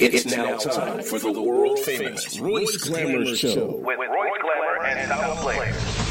It's now time for the world famous Royce Glamour Show. with Royce Glamour and Donald Blair.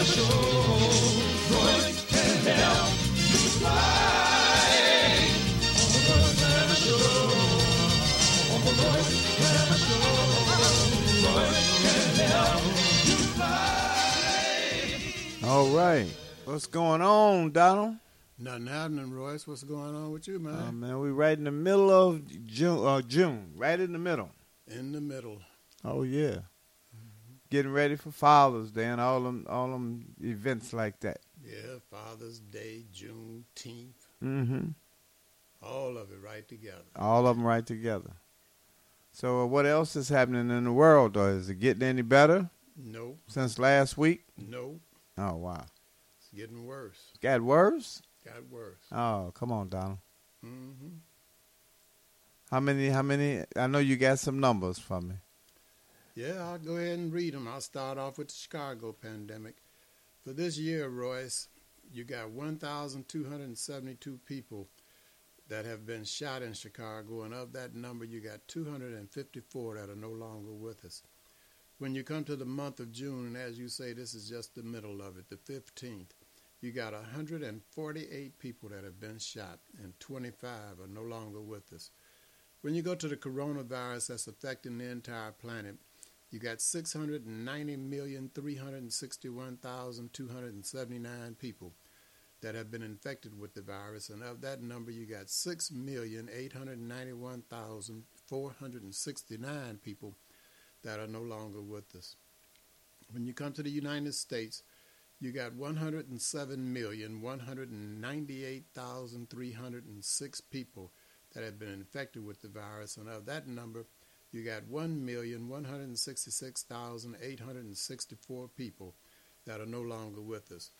All right. What's going on, Donald? Nothing happening, Royce. What's going on with you, man? Oh, man, we right in the middle of June, uh, June, right in the middle. In the middle. Oh yeah, getting ready for Father's Day and all them all them events like that. Yeah, Father's Day, Juneteenth, Mm-hmm. all of it right together. All of them right together. So, uh, what else is happening in the world? Or is it getting any better No, since last week? no, Oh wow, it's getting worse. got worse. Got worse. Oh come on, Donald. Mm-hmm. How many? How many? I know you got some numbers for me. Yeah, I'll go ahead and read them. I'll start off with the Chicago pandemic. For this year, Royce, you got 1,272 people that have been shot in Chicago, and of that number, you got 254 that are no longer with us. When you come to the month of June, and as you say, this is just the middle of it, the 15th, you got 148 people that have been shot, and 25 are no longer with us. When you go to the coronavirus that's affecting the entire planet, you got 690,361,279 people that have been infected with the virus, and of that number, you got 6,891,469 people that are no longer with us. When you come to the United States, you got 107,198,306 people that have been infected with the virus, and of that number, you got 1,166,864 people that are no longer with us.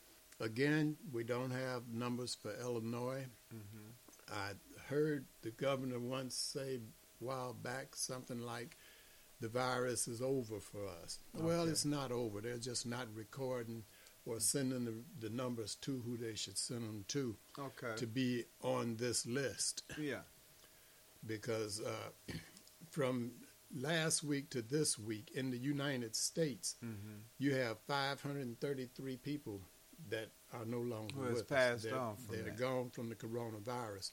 Again, we don't have numbers for Illinois. I heard the governor once say a while back something like, the virus is over for us. Well, it's not over. They're just not recording or sending the, the numbers to who they should send them to Okay. to be on this list yeah. because uh, from last week to this week in the United States, Mm-hmm. you have 533 people that are no longer has with passed us. They're, on they're that. gone from the coronavirus.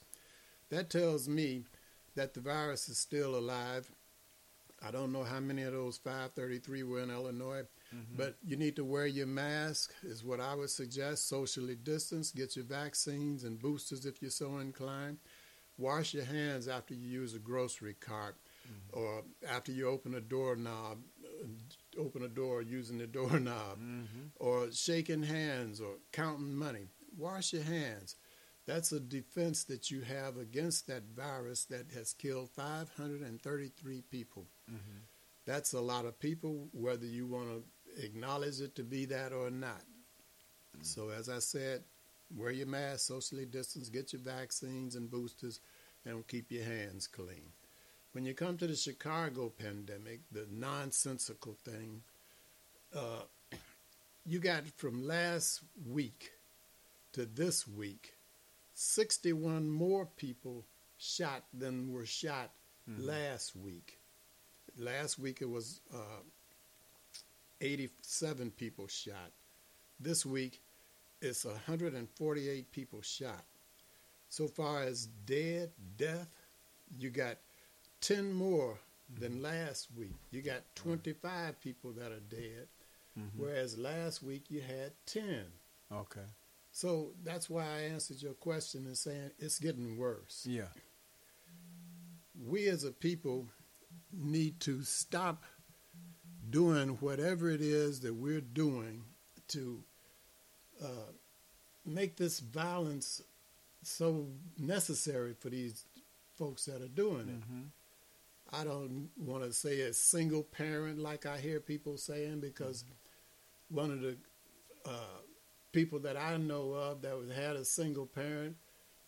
That tells me that the virus is still alive. I don't know how many of those 533 were in Illinois, Mm-hmm. but you need to wear your mask, is what I would suggest. Socially distance, get your vaccines and boosters if you're so inclined. Wash your hands after you use a grocery cart Mm-hmm. or after you open a doorknob, uh, open a door using the doorknob, Mm-hmm. or shaking hands or counting money. Wash your hands. That's a defense that you have against that virus that has killed 533 people. Mm-hmm. That's a lot of people, whether you want to acknowledge it to be that or not. So, as I said, wear your mask, socially distance, get your vaccines and boosters, and keep your hands clean. When you come to the Chicago pandemic, the nonsensical thing, uh, you got from last week to this week, 61 more people shot than were shot last week. Last week it was uh, 87 people shot. This week it's 148 people shot. So far as dead, death, you got 10 more than last week. You got 25 people that are dead, whereas last week you had 10. Okay. So that's why I answered your question in saying it's getting worse. Yeah. We as a people need to stop doing whatever it is that we're doing to uh, make this violence so necessary for these folks that are doing it. Mhm. I don't want to say a single parent like I hear people saying because one of the uh, people that I know of that was, had a single parent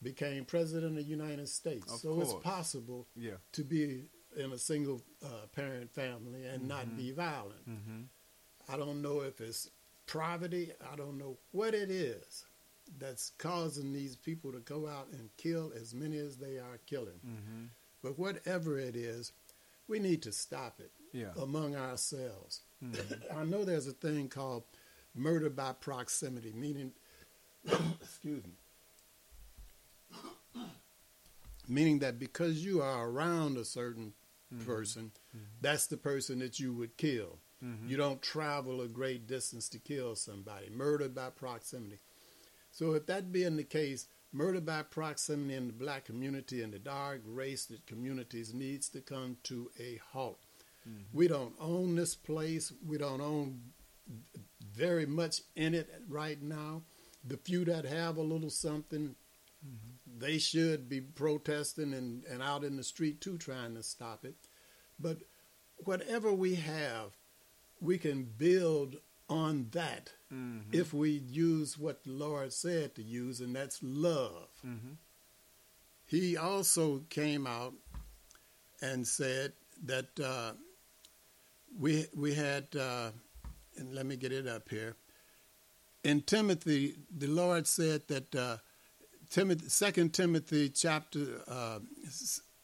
became president of the United States. Of so course. it's possible Yeah. to be in a single uh, parent family and not be violent. Mm-hmm. I don't know if it's poverty. I don't know what it is that's causing these people to go out and kill as many as they are killing. Mm-hmm. But whatever it is, we need to stop it Yeah. among ourselves. Mhm. I know there's a thing called murder by proximity, meaning, excuse me, meaning that because you are around a certain person, that's the person that you would kill. Mhm. You don't travel a great distance to kill somebody. Murder by proximity. So, if that being the case, murder by proximity in the black community and the dark race that communities needs to come to a halt. Mm-hmm. We don't own this place. We don't own very much in it right now. The few that have a little something, mm-hmm. they should be protesting and, and out in the street too, trying to stop it. But whatever we have, we can build on that Mm-hmm. if we use what the Lord said to use, and that's love. Mm-hmm. He also came out and said that uh, we we had, uh, and let me get it up here. In Timothy, the Lord said that uh, Timothy, Second Timothy chapter uh,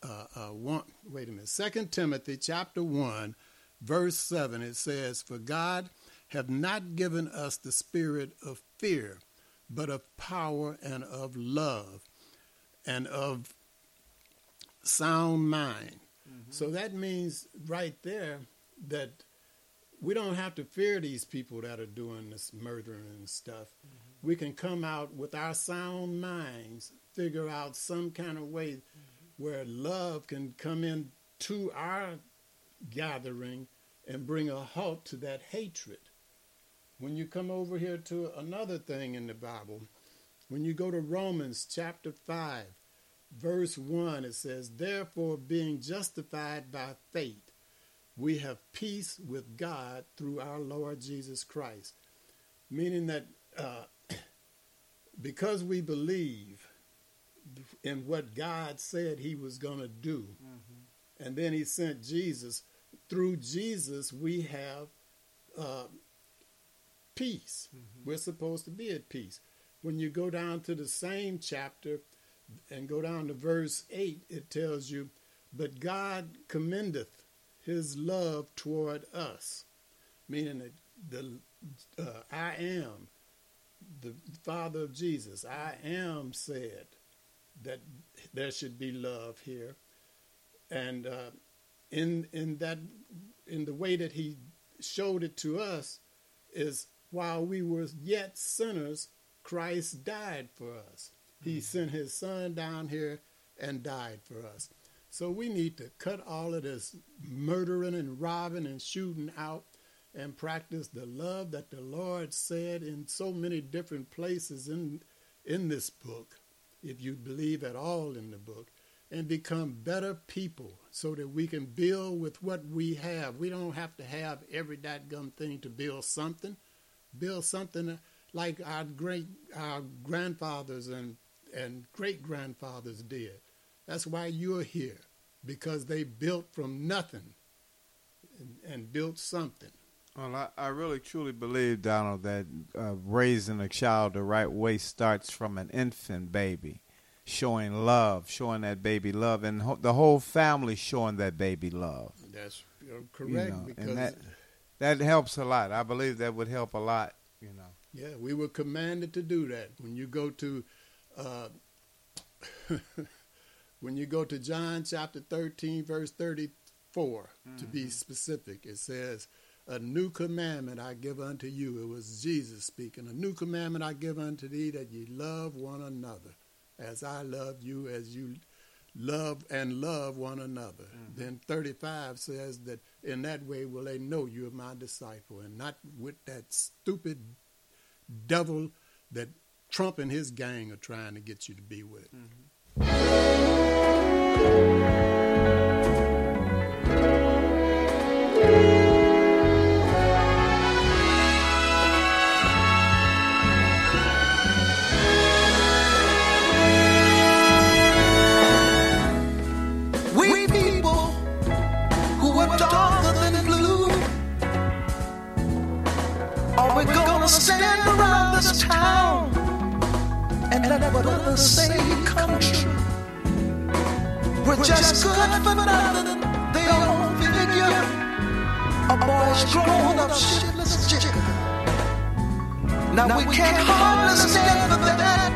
uh, uh, one. Wait a minute. Second Timothy chapter one, verse seven. It says, "For God have not given us the spirit of fear, but of power and of love, and of sound mind." Mm-hmm. So that means right there that we don't have to fear these people that are doing this murdering and stuff. Mm-hmm. We can come out with our sound minds, figure out some kind of way mm-hmm. where love can come in to our gathering and bring a halt to that hatred. When you come over here to another thing in the Bible, when you go to Romans chapter 5, verse 1, it says, Therefore, being justified by faith, we have peace with God through our Lord Jesus Christ. Meaning that uh, because we believe in what God said He was going to do, and then He sent Jesus, through Jesus we have uh, peace. We're supposed to be at peace. When you go down to the same chapter and go down to verse 8, it tells you, But God commendeth his love toward us, meaning that the uh, I am the Father of Jesus. I am said that there should be love here, and uh, in in that in the way that He showed it to us is while we were yet sinners, Christ died for us. He mm. sent His Son down here and died for us. So we need to cut all of this murdering and robbing and shooting out and practice the love that the Lord said in so many different places in in this book, if you believe at all in the book, and become better people so that we can build with what we have. We don't have to have every gum thing to build something. Build something like our great our grandfathers and and great grandfathers did. That's why you're here, because they built from nothing and, and built something. Well, I, I really truly believe, Donald, that uh, raising a child the right way starts from an infant baby, showing love, showing that baby love, and ho- the whole family showing that baby love. That's correct You know, because that that helps a lot. I believe that would help a lot. You know. Yeah, we were commanded to do that. When you go to, uh, when you go to John chapter thirteen, verse thirty-four, to be specific, it says, A new commandment I give unto you. It was Jesus speaking. A new commandment I give unto thee that ye love one another as I love you, as you love and love one another. Mm-hmm. Then 35 says that in that way will they know you are my disciple and not with that stupid devil that Trump and his gang are trying to get you to be with. Mm-hmm. Good for nothing, they all figure. A boy's grown up shitless jigger. Now we can't hardly stand for that.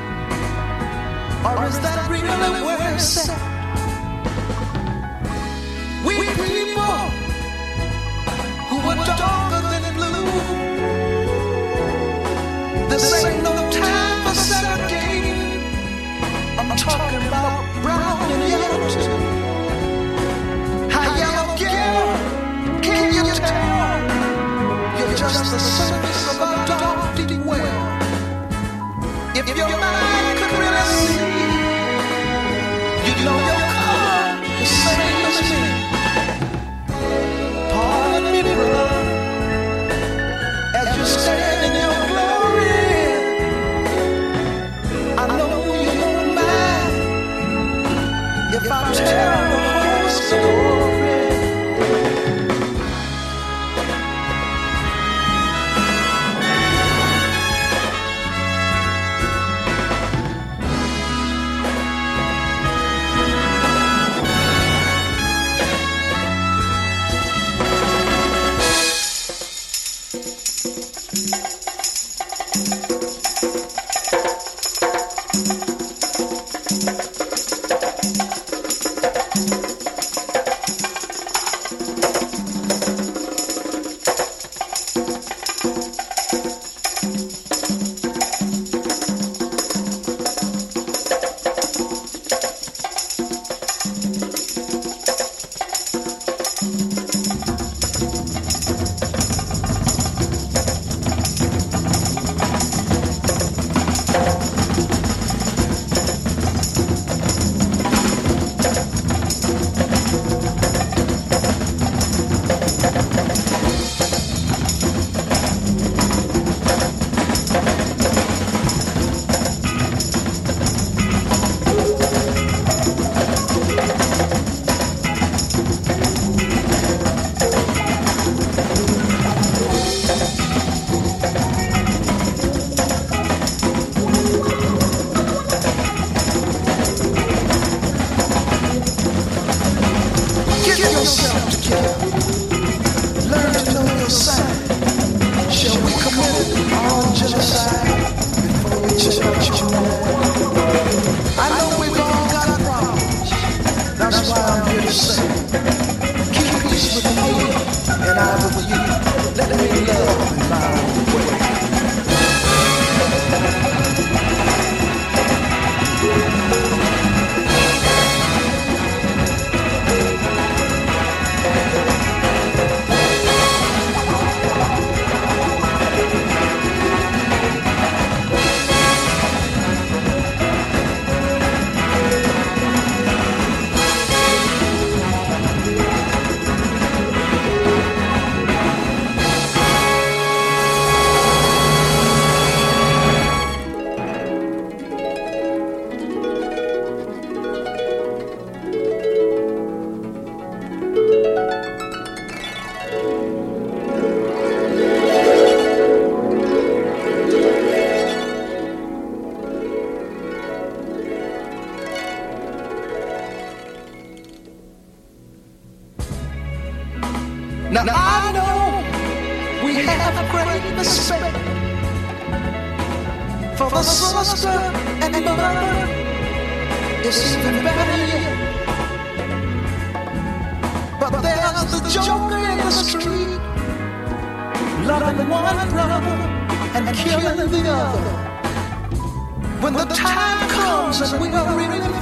Or is that really where it's at? We people who are darker than blue. This ain't no time You're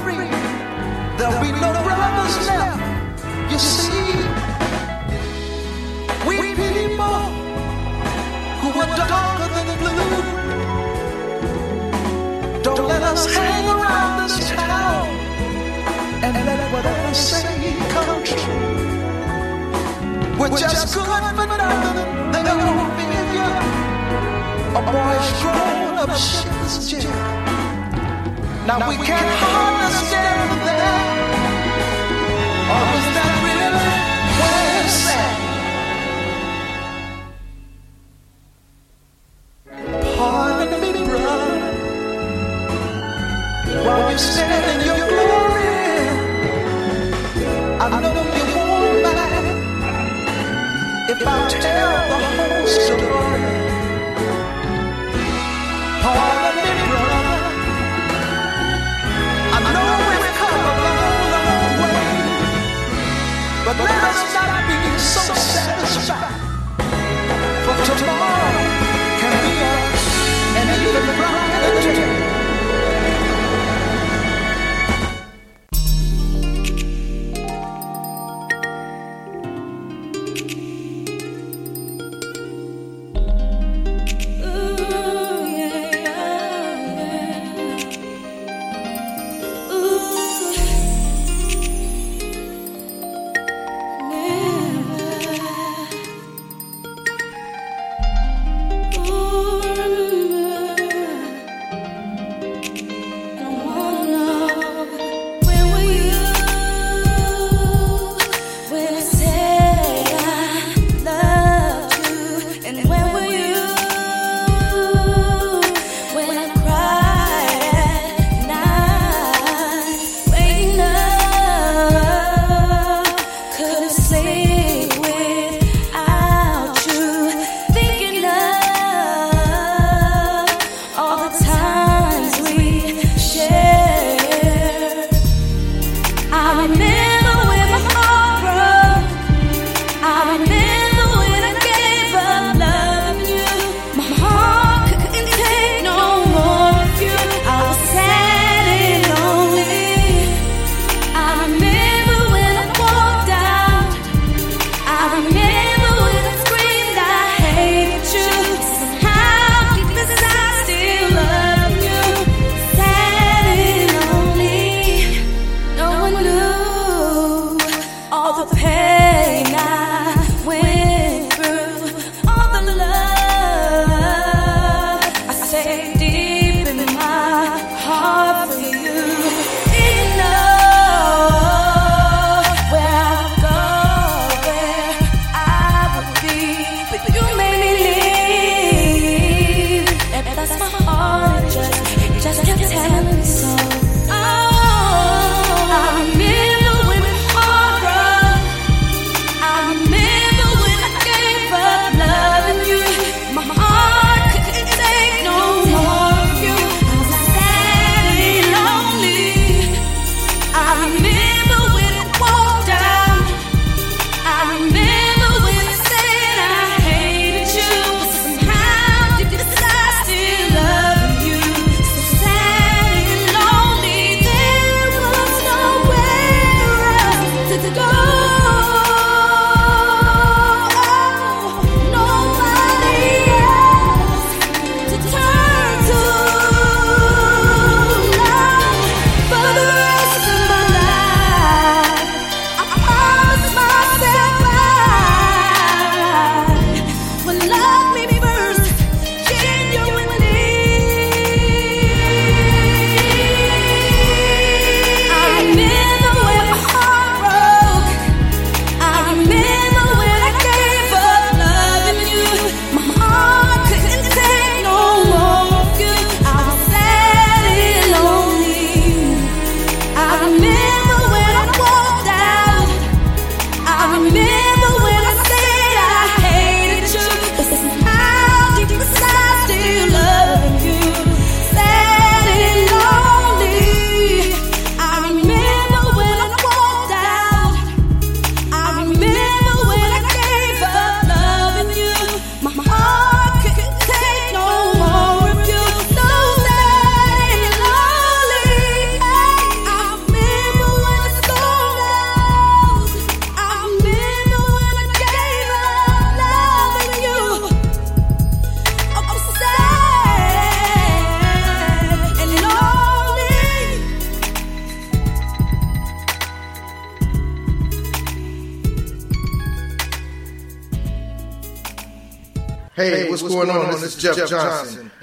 free, there'll be no brothers left. You see, we people who are darker than the blue, don't let us hang around this town and let whatever say come true. We're just good for nothing. They don't feel you. A boy's grown up shit is jail. Now we can't understand that.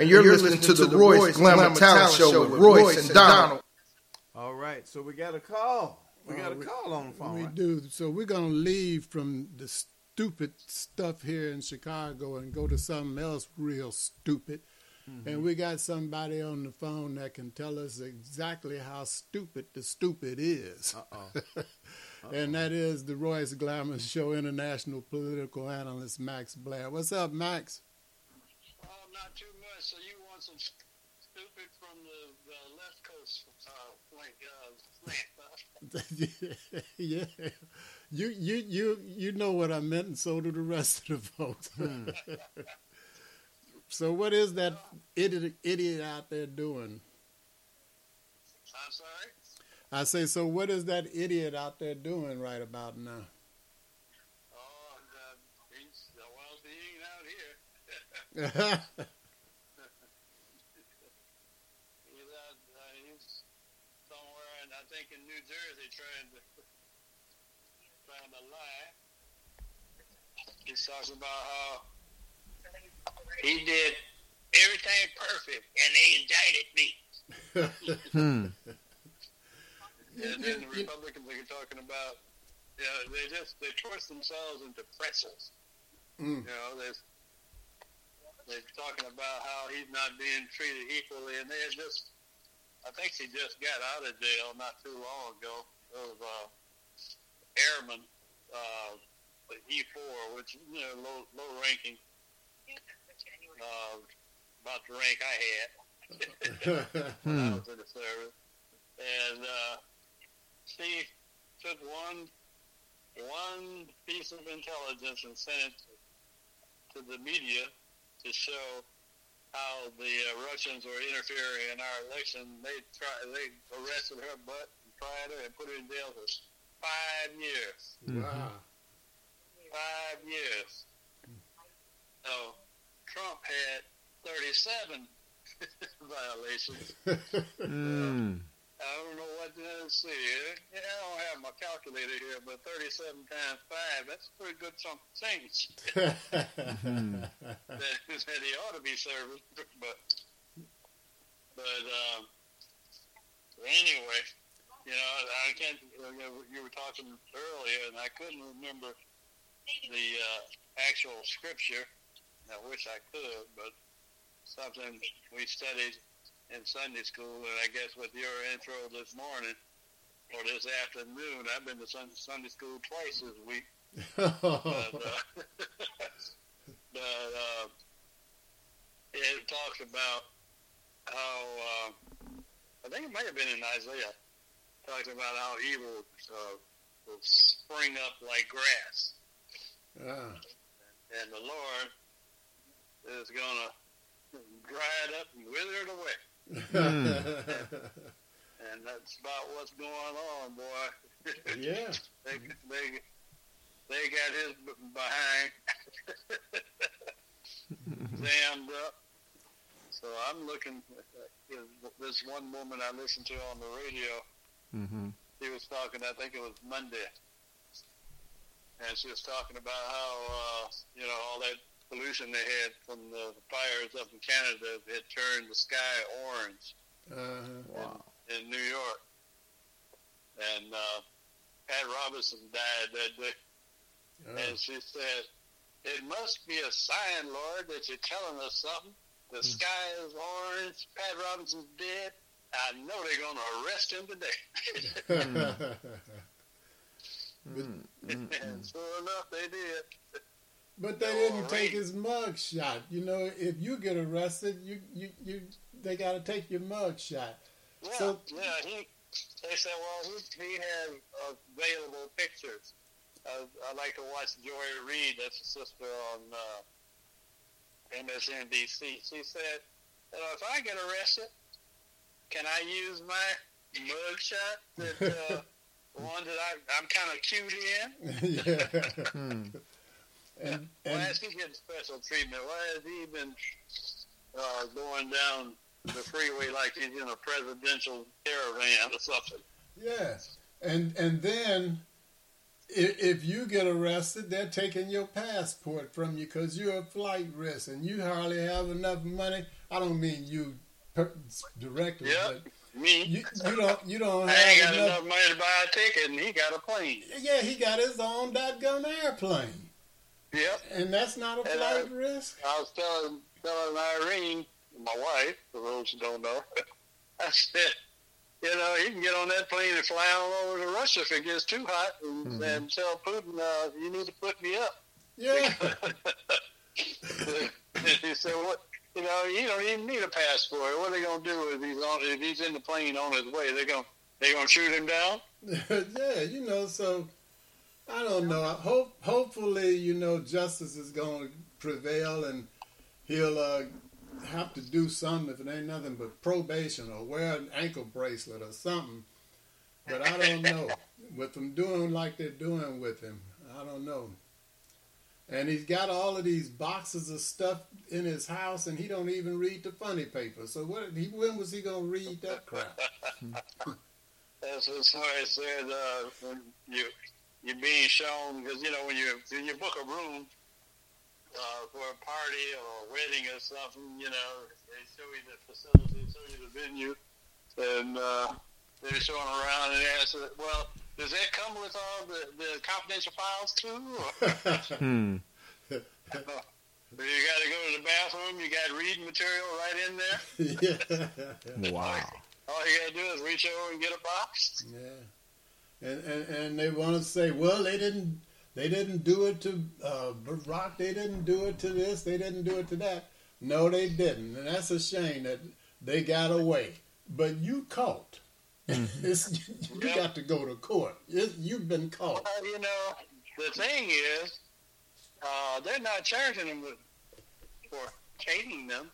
Johnson, and you're, listening, to the Royce Glamour Talent Show with Royce and Donald. All right, so we got a call. We got a call on the phone. We right? do. So we're gonna leave from the stupid stuff here in Chicago and go to something else real stupid. Mm-hmm. And we got somebody on the phone that can tell us exactly how stupid the stupid is. Uh-oh. and that is the Royce Glamour Show international political analyst Max Blair. What's up, Max? Oh, not too much. So you want some stupid from the, the left coast, uh, like uh, slant, huh? yeah. You you you you know what I meant, and so do the rest of the folks. so what is that idiot idiot out there doing? I'm sorry. I say, so what is that idiot out there doing right about now? Oh, uh, he's well, he ain't out here. He's out. Uh, he's somewhere, and I think in New Jersey, trying to trying to lie. He's talking about how he did everything perfect, and they indicted me. Hmm. And then the Republicans are talking about, you know, they just they twist themselves into pretzels. Mm. You know, they're they're talking about how he's not being treated equally, and they just, I think he just got out of jail not too long ago It of uh, airman, uh, the E4, which you know low low ranking, uh, about the rank I had when I was in the service, and uh, she took one one piece of intelligence and sent it to the media to show how the uh, Russians were interfering in our election. They try they arrested her butt and tried her and put her in jail for five years. Wow. Five years. So Trump had 37 violations. Mm. I don't know what to see. Yeah, I don't have my calculator here, but 37 times 5, that's a pretty good chunk of change that, that he ought to be serving. But, but um, anyway, you know, I can't, you were talking earlier, and I couldn't remember the uh, actual scripture. I wish I could, but something we studied in Sunday school, and I guess with your intro this morning or this afternoon, I've been to Sunday school twice this week. But, uh, but uh, it talks about how uh, I think it might have been in Isaiah, talks about how evil uh, will spring up like grass, Ah. and the Lord is gonna dry it up and wither it away. And that's about what's going on, boy. yeah. they, they, they got his behind jammed up. So I'm looking. At this one woman I listened to on the radio. Mm-hmm. She was talking. I think it was Monday, and she was talking about how uh, you know all that pollution they had from the fires up in Canada had turned the sky orange Uh-huh. Wow. in New York. And uh, Pat Robertson died that day. Oh. And she said, It must be a sign, Lord, that you're telling us something. The sky is orange. Pat Robertson's dead. I know they're going to arrest him today. and sure enough, they did. But they didn't take his mug shot. You know, if you get arrested, you you, you they got to take your mug shot. Yeah, So- yeah. He, they said, well, he, he had available pictures. Uh, I like to watch Joy Reid. That's a sister on uh, MSNBC. She said, you know, if I get arrested, can I use my mug shot? That uh, one that I, I'm kind of cute in. yeah. Hmm. And, Why and is he getting special treatment? Why has he been uh, going down the freeway like he's in a presidential caravan or something? yes, and and then if, if you get arrested, they're taking your passport from you because you're a flight risk and you hardly have enough money. I don't mean you directly, Yep. but Me, you, you don't you don't I ain't have got enough. enough money to buy a ticket, and he got a plane. Yeah, he got his own dot gun airplane, Yep. and that's not a And flight I- risk. I was telling telling Irene, my wife, for those who don't know, I said, you know, he can get on that plane and fly all over to Russia if it gets too hot, and, Mhm. and tell Putin, uh, you need to put me up. Yeah, and he said, what? You know, you don't even need a passport. What are they gonna do if he's on if he's in the plane on his way? They're gonna they gonna shoot him down? yeah, you know. So I don't know. I hope hopefully you know justice is going to prevail, and he'll uh, have to do something if it ain't nothing but probation or wear an ankle bracelet or something. But I don't know. with them doing like they're doing with him, I don't know. And he's got all of these boxes of stuff in his house, and he don't even read the funny paper. So what? He, when was he gonna read that crap? That's what somebody said. Uh, you you're being shown because you know when you when you book a room uh, for a party or a wedding or something, you know they show you the facility, show you the venue, and uh, they're showing around and ask, well, does that come with all the, the confidential files too? Hmm. you got to go to the bathroom. You got reading material right in there. yeah. Wow. All you got to do is reach over and get a box. Yeah, and and, and they want to say, well, they didn't they didn't do it to uh, Barack, they didn't do it to this, they didn't do it to that. No, they didn't, and that's a shame that they got away. But you caught. It's, you Yeah. got to go to court. It's, you've been caught. Well, you know, the thing is, uh, they're not charging them with, for taking them.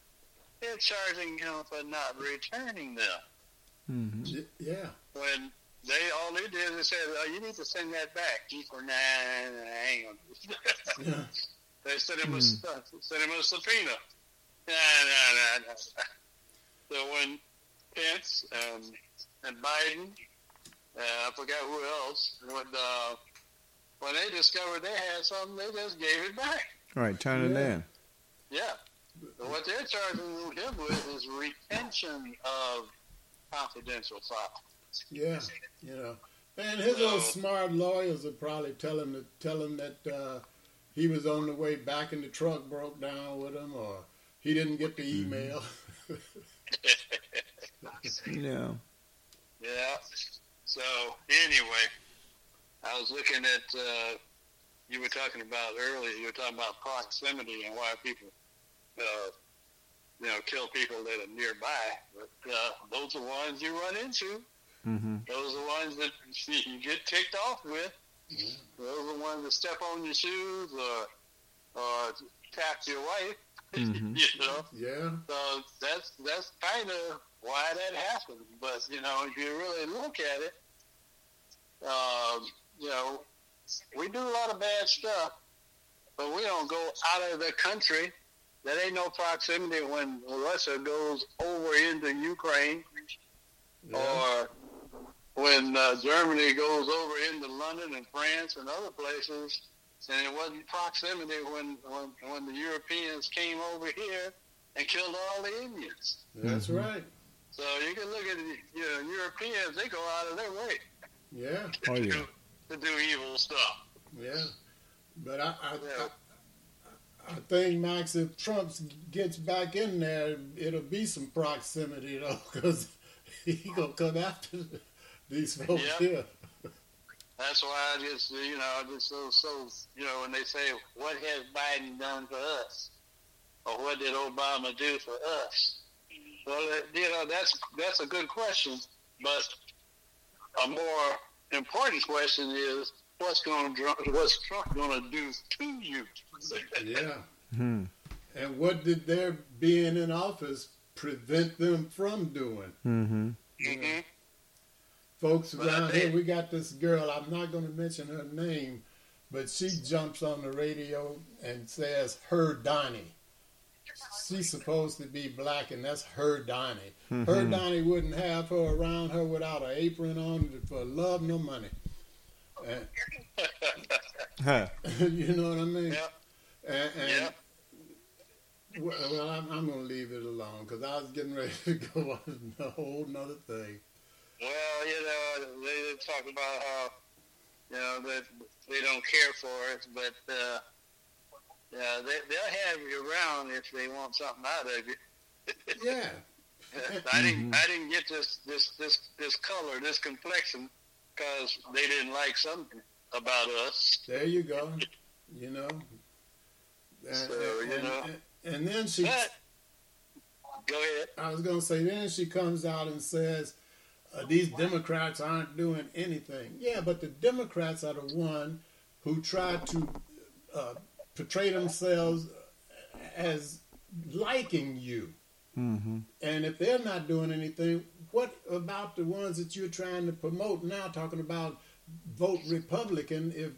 They're charging him for not returning them. hmm Yeah, When they all they did is said, oh, "You need to send that back." He said, "Nah, nah, nah, I ain't gonna yeah, They sent him a Hmm. sent him a subpoena. Nah, nah, nah, nah. So when Pence and and Biden, uh, I forgot who else, when uh, when they discovered they had something, they just gave it back. All right, turn it Yeah. in. Yeah. But what they're charging him with is retention of confidential files. yeah. You know, and his little smart lawyers are probably tell him to tell him that uh, he was on the way back and the truck broke down with him, or he didn't get the email. Yeah. Yeah. So anyway, I was looking at uh, you were talking about earlier. You were talking about proximity and why people, uh, you know, kill people that are nearby. But uh, those are ones you run into. hmm Those are ones that you get ticked off with. Those are ones that step on your shoes or or tap your wife. Mhm. you know. yeah. So that's that's kind of why that happens. But you know, if you really look at it, um, you know, we do a lot of bad stuff, but we don't go out of the country. There ain't no proximity when Russia goes over into Ukraine yeah. or when uh, Germany goes over into London and France and other places, and it wasn't proximity when, when when the Europeans came over here and killed all the Indians. That's Mhm. right. So you can look at the you know, Europeans; they go out of their way Yeah, Oh, to, yeah. do, to do evil stuff. yeah. But I, I, Yeah. I, I think Max, if Trump gets back in there, it'll be some proximity though, because he gonna come after these folks Yeah. here. That's why I just you know I just so so you know when they say what has Biden done for us, or what did Obama do for us? Well, uh, you know that's that's a good question, but a more important question is what's going to what's Trump going to do to you? Yeah. Hmm. And what did their being in office prevent them from doing? hmm hmm Folks Well, around here, we got this girl, I'm not going to mention her name, but she jumps on the radio and says, her Donnie. She's supposed to be black, and that's her Donnie. Her Donnie wouldn't have her around her without an apron on for love nor money. Huh. you know what I mean? Yeah. And, and Yeah. well, well, I'm, I'm going to leave it alone because I was getting ready to go on a whole nother thing. Well, you know, they talk about how, you know, that they don't care for us, but, uh, yeah, they, they'll have you around if they want something out of you. Yeah. I didn't, I didn't get this, this, this, this color, this complexion, because they didn't like something about us. There you go. You know. And, So, you know. and- and then she, But, go ahead. I was going to say, then she comes out and says, uh, these Democrats aren't doing anything. Yeah, but the Democrats are the one who try to uh, portray themselves as liking you. Mm-hmm. And if they're not doing anything, what about the ones that you're trying to promote now, talking about vote Republican, if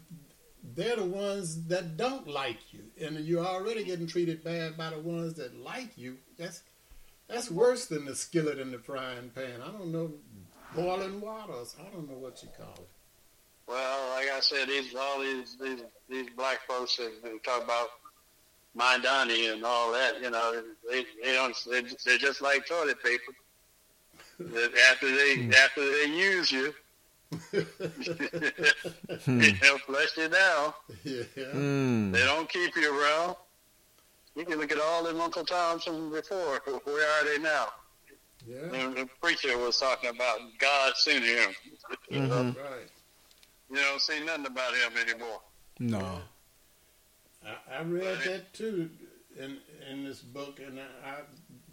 they're the ones that don't like you and you're already getting treated bad by the ones that like you? That's that's worse than the skillet in the frying pan. I don't know, boiling waters. I don't know what you call it. Well, like I said, these all these these, these black folks that they talk about Mindani and all that, you know, they they don't they, they're just like toilet paper. After they after they use you, they'll flush you down. yeah. Mm. They don't keep you around. You can look at all them Uncle Toms from before. Where are they now? Yeah. And the preacher was talking about God sending him. You, know, Mhm. Right. You don't see nothing about him anymore. No. I, I read that too in in this book, and I, I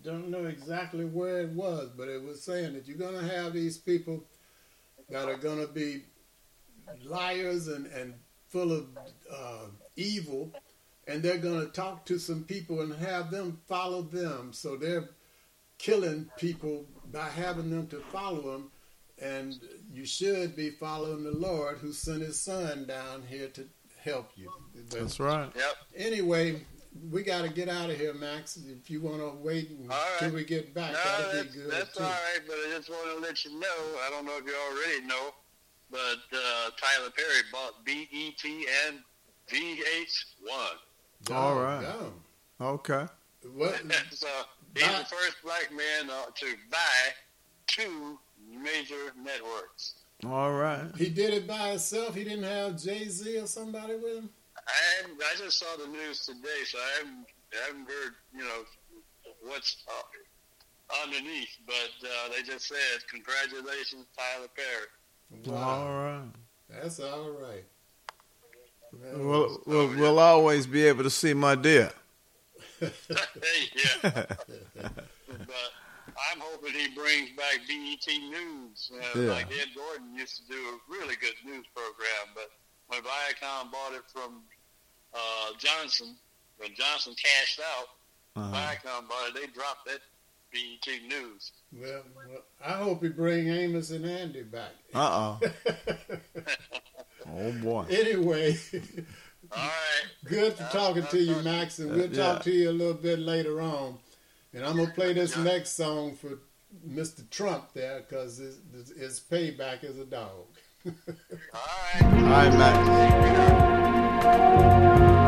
don't know exactly where it was, but it was saying that you're going to have these people that are going to be liars and and full of uh, evil, and they're going to talk to some people and have them follow them. So they're killing people by having them to follow them. And you should be following the Lord who sent his son down here to help you. But That's right. Yep. Anyway, we got to get out of here, Max. If you want to wait All right. until we get back, No, that'd that's, be good that's too. all right, but I just want to let you know. I don't know if you already know, but uh, Tyler Perry bought BET and VH1. All right. Doggone. Okay. What? so he's Buy- the first black man uh, to buy two major networks. All right. he did it by himself. He didn't have Jay Z or somebody with him. I I just saw the news today, so I haven't, I haven't heard you know what's uh, underneath, but uh, they just said congratulations, Tyler Perry. All right. That's all right. Well, We'll, we'll, we'll always be able to see my dear. yeah. but I'm hoping he brings back BET News. Uh, Yeah. Like Ed Gordon used to do a really good news program, but when Viacom bought it from uh, Johnson, when Johnson cashed out, Uh-huh. Viacom bought it, they dropped that BET News. well, well, I hope he bring Amos and Andy back. Uh oh. Oh boy. anyway, All right. good to talking to you, Max, and we'll Yeah. talk to you a little bit later on. And I'm gonna play this next song for Mr. Trump there because his, his payback is a dog. All right. All right, Max.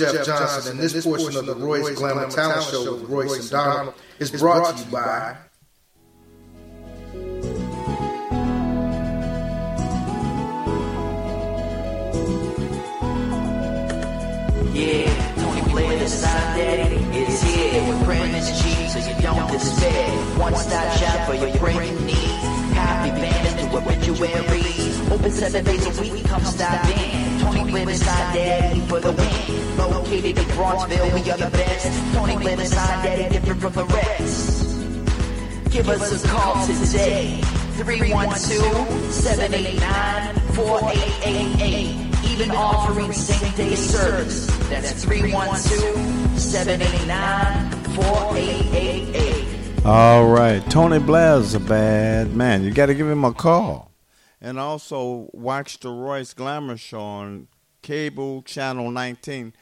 Jeff Johnson, Johnson and this, portion of the Royce Glamour Talent Show with Royce and Donald is brought to you by. Yeah, Tony Blair, the Sun Daddy, is here with Brandon G, so you don't despair. One-stop shop for your brain needs. Happy bands to obituaries. Open seven days a week, come stop in. Tony inside Daddy for the win. Located in Bronxville, we are the best. Tony inside Daddy, different from the rest. Give us a call today. 312-789-4888. Even offering same day service. That's 312-789-4888. All right. Tony Blair's a bad man. You got to give him a call. And also watch the Royce Glamour Show on cable channel 19.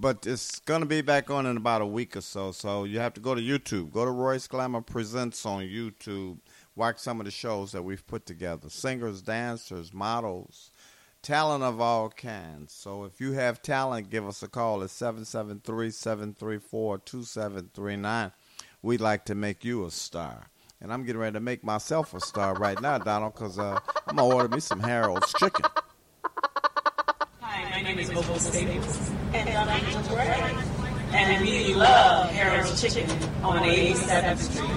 But it's going to be back on in about a week or so. So you have to go to YouTube. Go to Royce Glamour Presents on YouTube. Watch some of the shows that we've put together singers, dancers, models, talent of all kinds. So if you have talent, give us a call at 773 734 2739. We'd like to make you a star. And I'm getting ready to make myself a star right now, Donald, because uh, I'm going to order me some Harold's chicken. Hi, my name is Opal Staples, and I'm Angel Gray, and we love Harold's Chicken on 87th Street.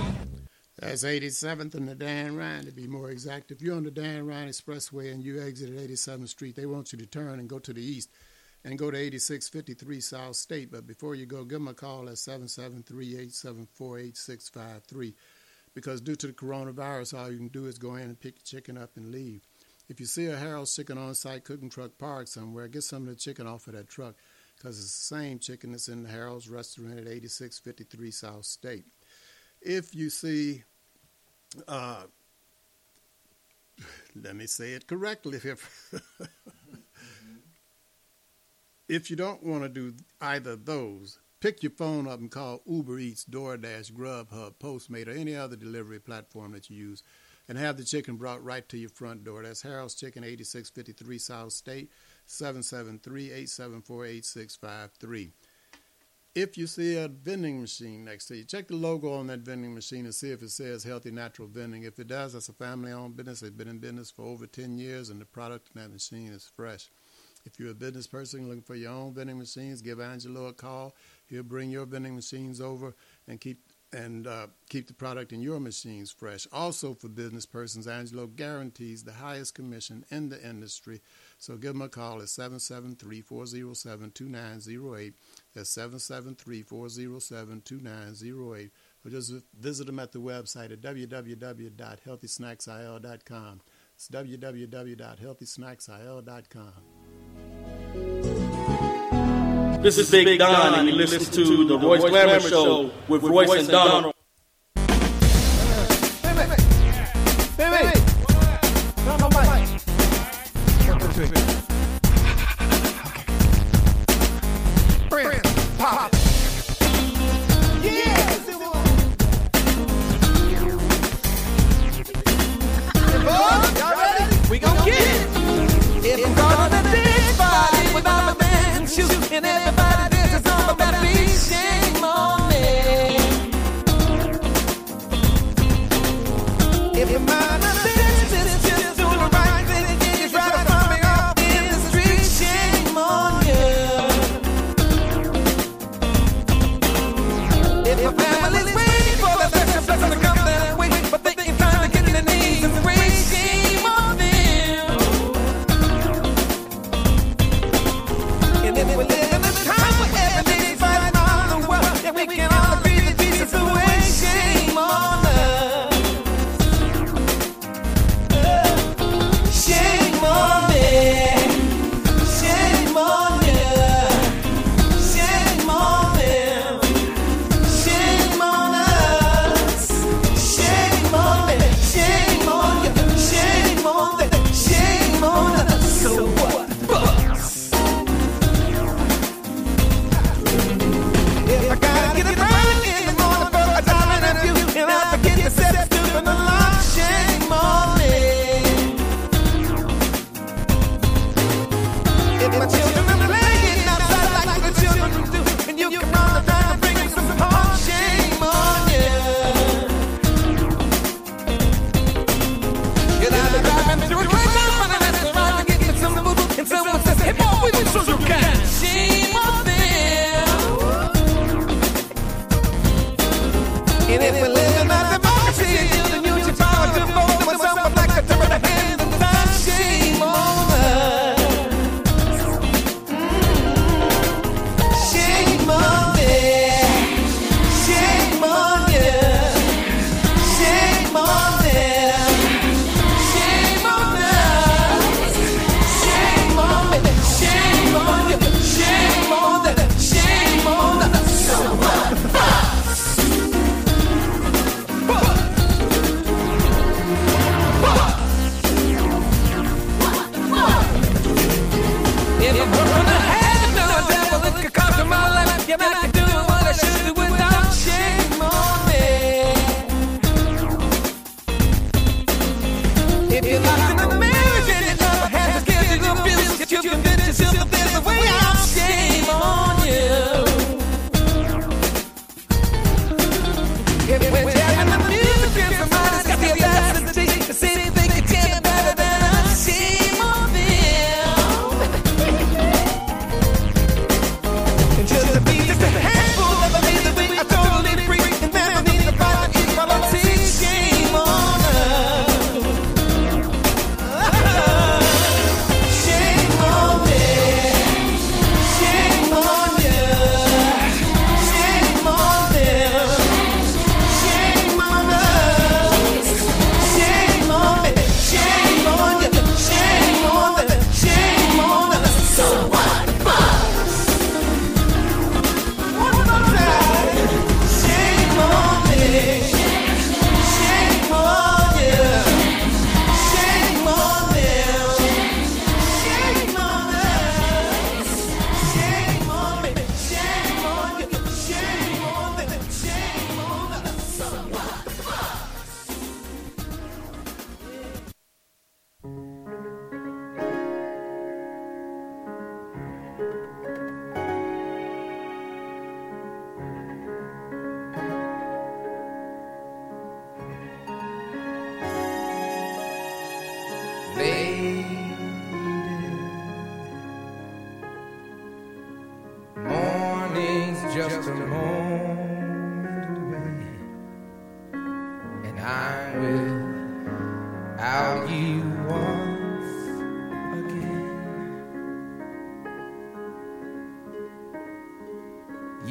That's 87th and the Dan Ryan, to be more exact. If you're on the Dan Ryan Expressway and you exit at 87th Street, they want you to turn and go to the east and go to 8653 South State. But before you go, give them a call at 773-874-8653 because due to the coronavirus, all you can do is go in and pick your chicken up and leave. If you see a Harold's Chicken on-site cooking truck parked somewhere, get some of the chicken off of that truck because it's the same chicken that's in the Harold's restaurant at 8653 South State. If you see uh, let me say it correctly. If, if you don't want to do either of those, pick your phone up and call Uber Eats, DoorDash, Grubhub, Postmate, or any other delivery platform that you use, and have the chicken brought right to your front door. That's Harold's Chicken, 8653 South State, 773-874-8653 if you see a vending machine next to you, check the logo on that vending machine and see if it says Healthy Natural Vending. If it does, that's a family owned business. They've been in business for over 10 years and the product in that machine is fresh. If you're a business person looking for your own vending machines, give Angelo a call. He'll bring your vending machines over and keep and uh, keep the product in your machines fresh. Also, for business persons, Angelo guarantees the highest commission in the industry. So give him a call at 773 407 2908. That's 773 407 2908. Or just visit him at the website at www.healthysnacksil.com. It's www.healthysnacksil.com. This is Big Don, and you listen to the Royce Glamour Show with Royce and Donald.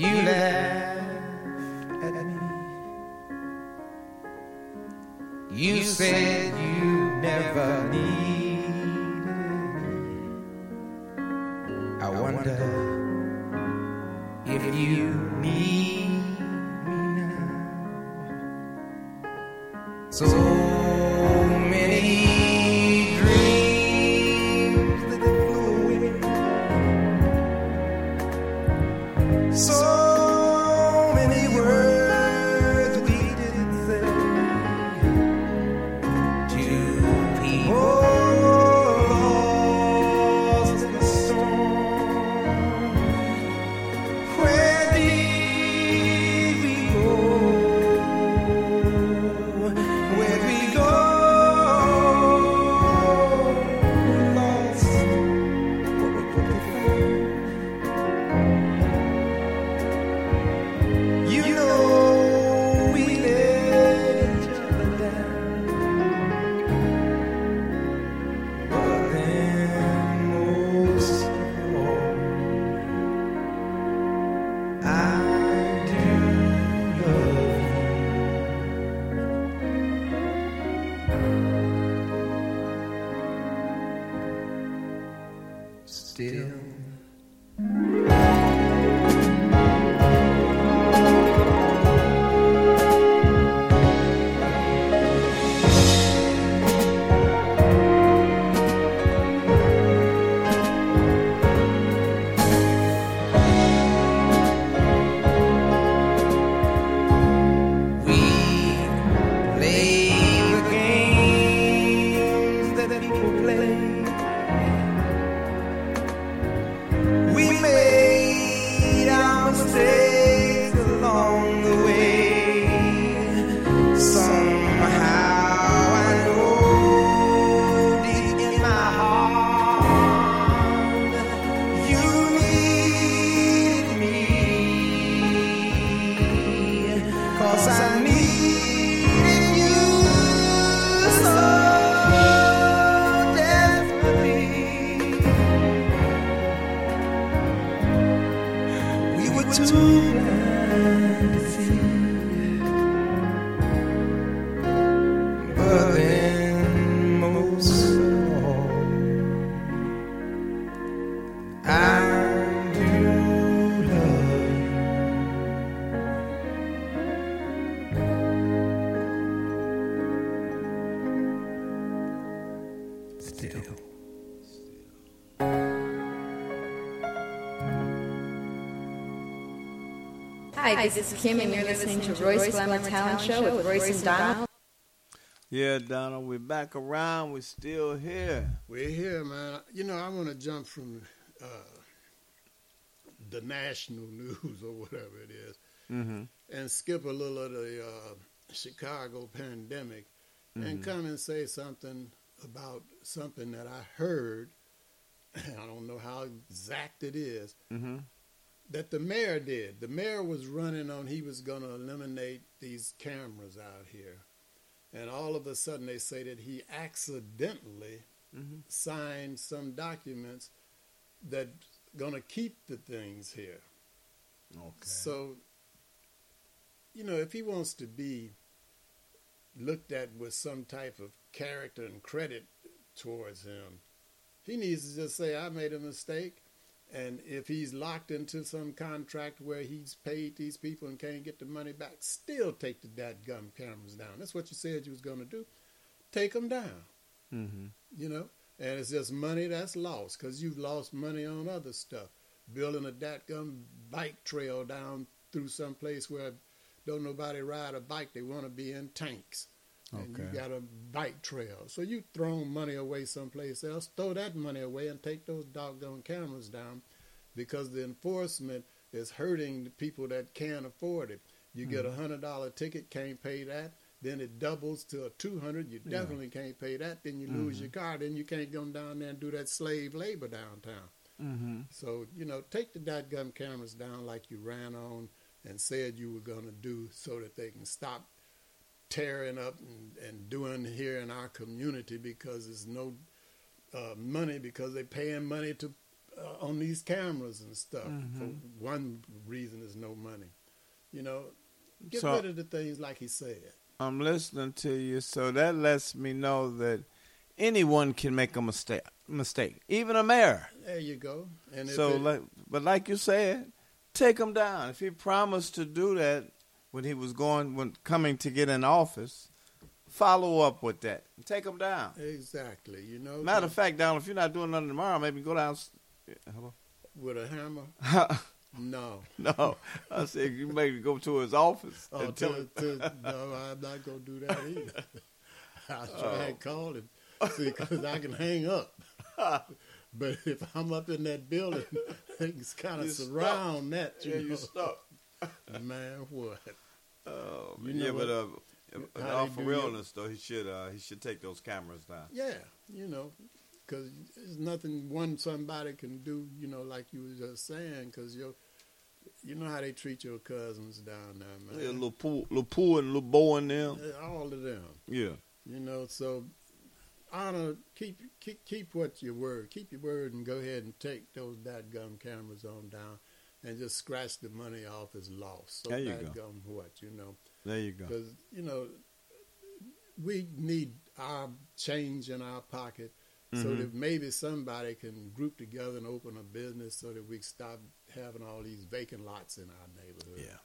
you laughed at me. You said you never needed me. I wonder if you need me now. So. Hi, this, is Kim, and you're listening to Royce Glamour Talent Show with Royce and Donald. Yeah, Donald, we're back around. We're still here. We're here, man. You know, I want to jump from uh, the national news or whatever it is, mm-hmm. and skip a little of the uh, Chicago pandemic mm-hmm. and come and say something about something that I heard. I don't know how exact it is, mm-hmm that the mayor did. The mayor was running on he was going to eliminate these cameras out here. And all of a sudden they say that he accidentally Mhm. signed some documents that going to keep the things here. Okay. So, you know, if he wants to be looked at with some type of character and credit towards him, he needs to just say, I made a mistake. And if he's locked into some contract where he's paid these people and can't get the money back, still take the dadgum cameras down. That's what you said you was going to do. Take them down Mm-hmm. you know, and it's just money that's lost because you've lost money on other stuff. Building a datgum bike trail down through some place where don't nobody ride a bike, they want to be in tanks. And you got a bike trail. So you thrown money away someplace else, throw that money away and take those doggone cameras down because the enforcement is hurting the people that can't afford it. You get a Mhm. hundred dollar ticket, can't pay that. Then it doubles to a two hundred. You Yeah. definitely can't pay that. Then you lose Mhm. your car. Then you can't go down there and do that slave labor downtown. Mm-hmm. So you know, take the dotgun cameras down like you ran on and said you were going to do, so that they can stop tearing up and, and doing here in our community because there's no uh, money because they're paying money to uh, on these cameras and stuff. For Mhm. one reason is no money. You know, get So- rid of the things like he said. I'm listening to you, so that lets me know that anyone can make a mistake. Mistake, even a mayor. There you go. And so, it- like, but like you said, take him down. If he promised to do that when he was going, when coming to get in office, follow up with that. Take him down. Exactly. You know. Matter of fact, down if you're not doing nothing tomorrow, maybe go down. Hello. with a hammer. no. No, I said you maybe go to his office Oh, and tell to, him. to, no, I'm not gonna do that either. I'll try and Oh. call him, see, because I can hang up. but if I'm up in that building, things kind of You stuck. surround that. You Yeah, know? you stuck. Man, what? Oh, You yeah, know but uh, what- how all for realness though, he should uh, he should take those cameras down. Yeah, you know, because there's nothing one somebody can do. You know, like you was just saying, because you you know how they treat your cousins down there, man. Yeah, little pool, little pool, and little bow in them. All of them. Yeah. You know, so honor keep keep keep what your word. Keep your word and go ahead and take those bad gum cameras on down and just scratch the money off as lost. So There you go. dadgum what, you know. There you go. Because, you know, we need our change in our pocket so Mhm. that maybe somebody can group together and open a business so that we stop having all these vacant lots in our neighborhood. Yeah.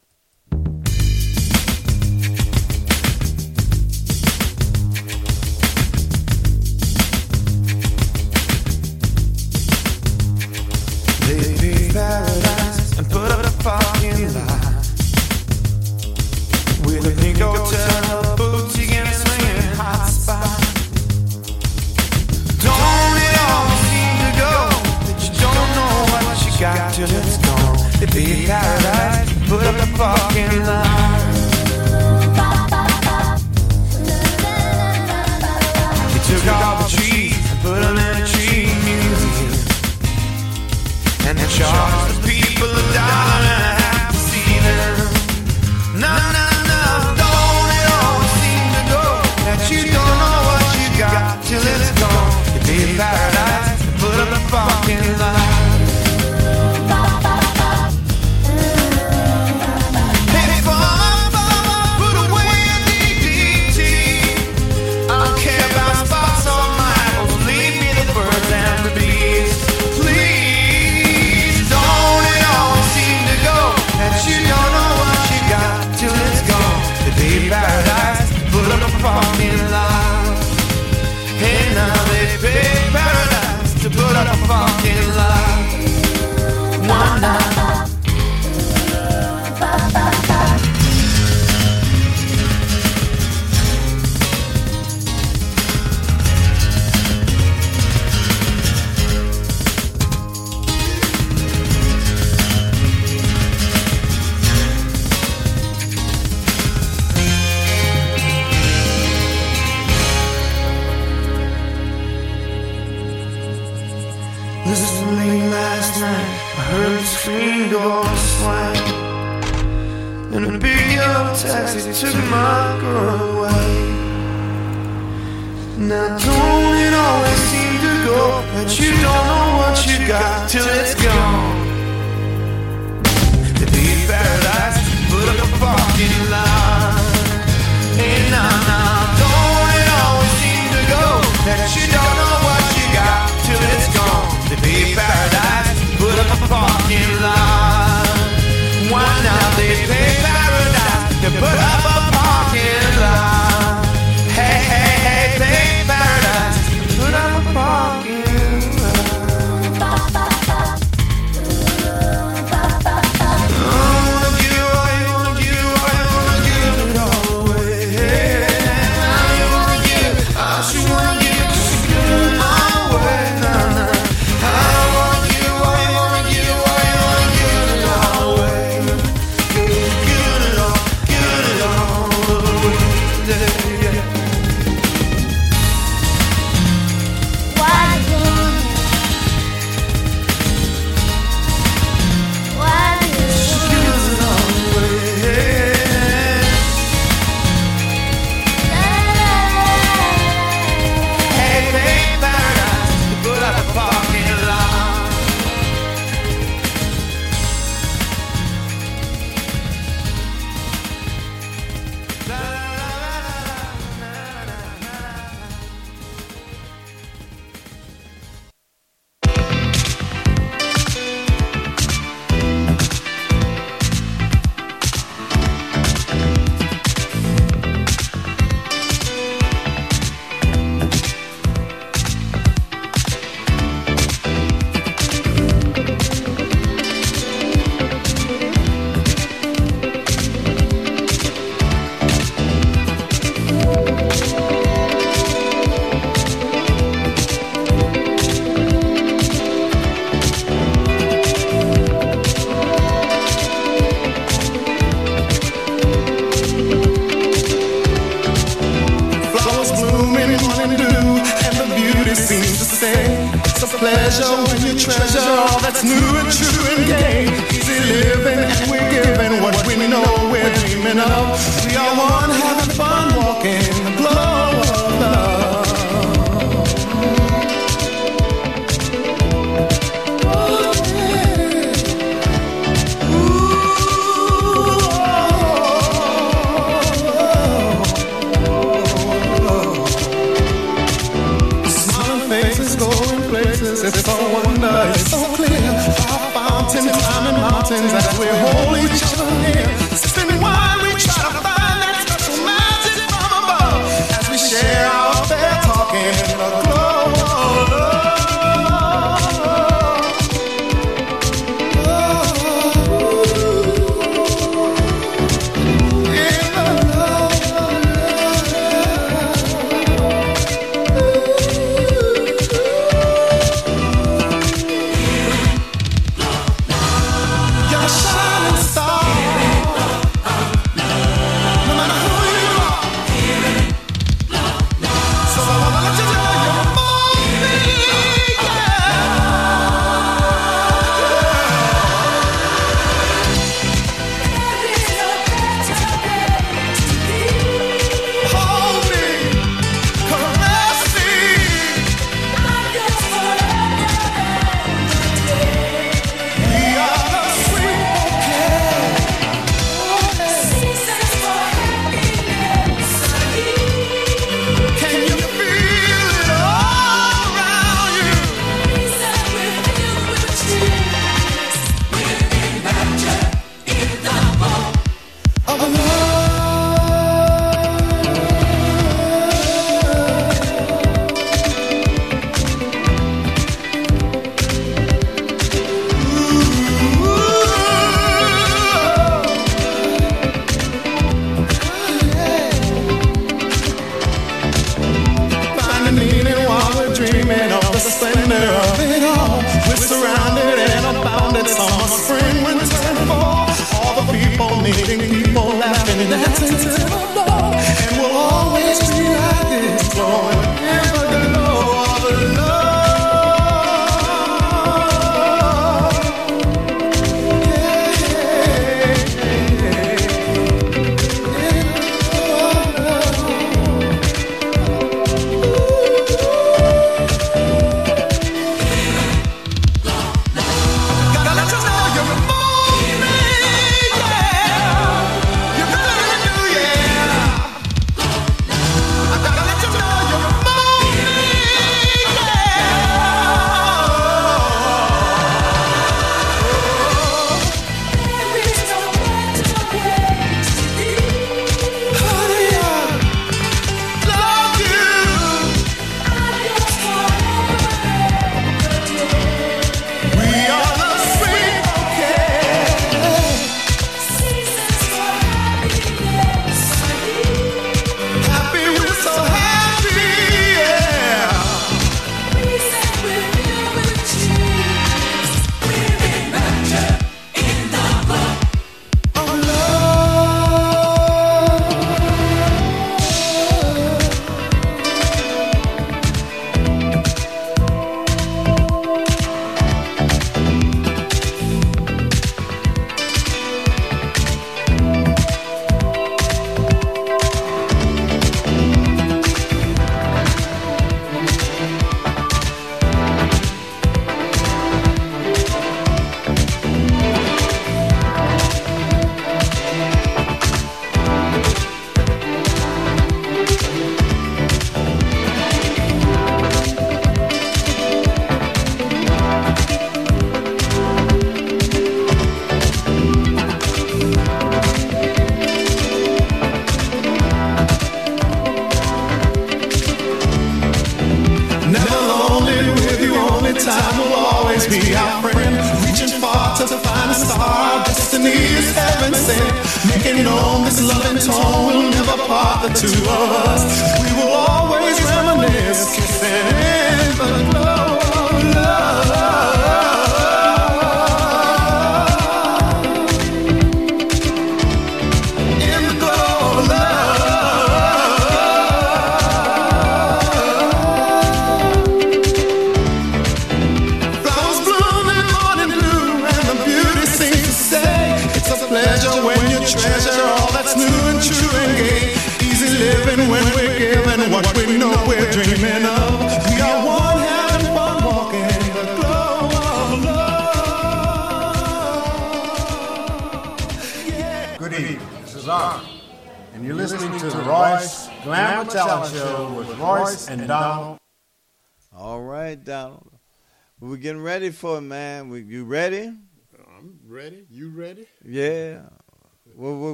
They paradise and put up a parking lot with a pink hotel, boutique and swinging hot spot. Don't it seem to go that you don't know what you got till it's gone? They pick paradise and put took all the trees and in a tree museum. And the a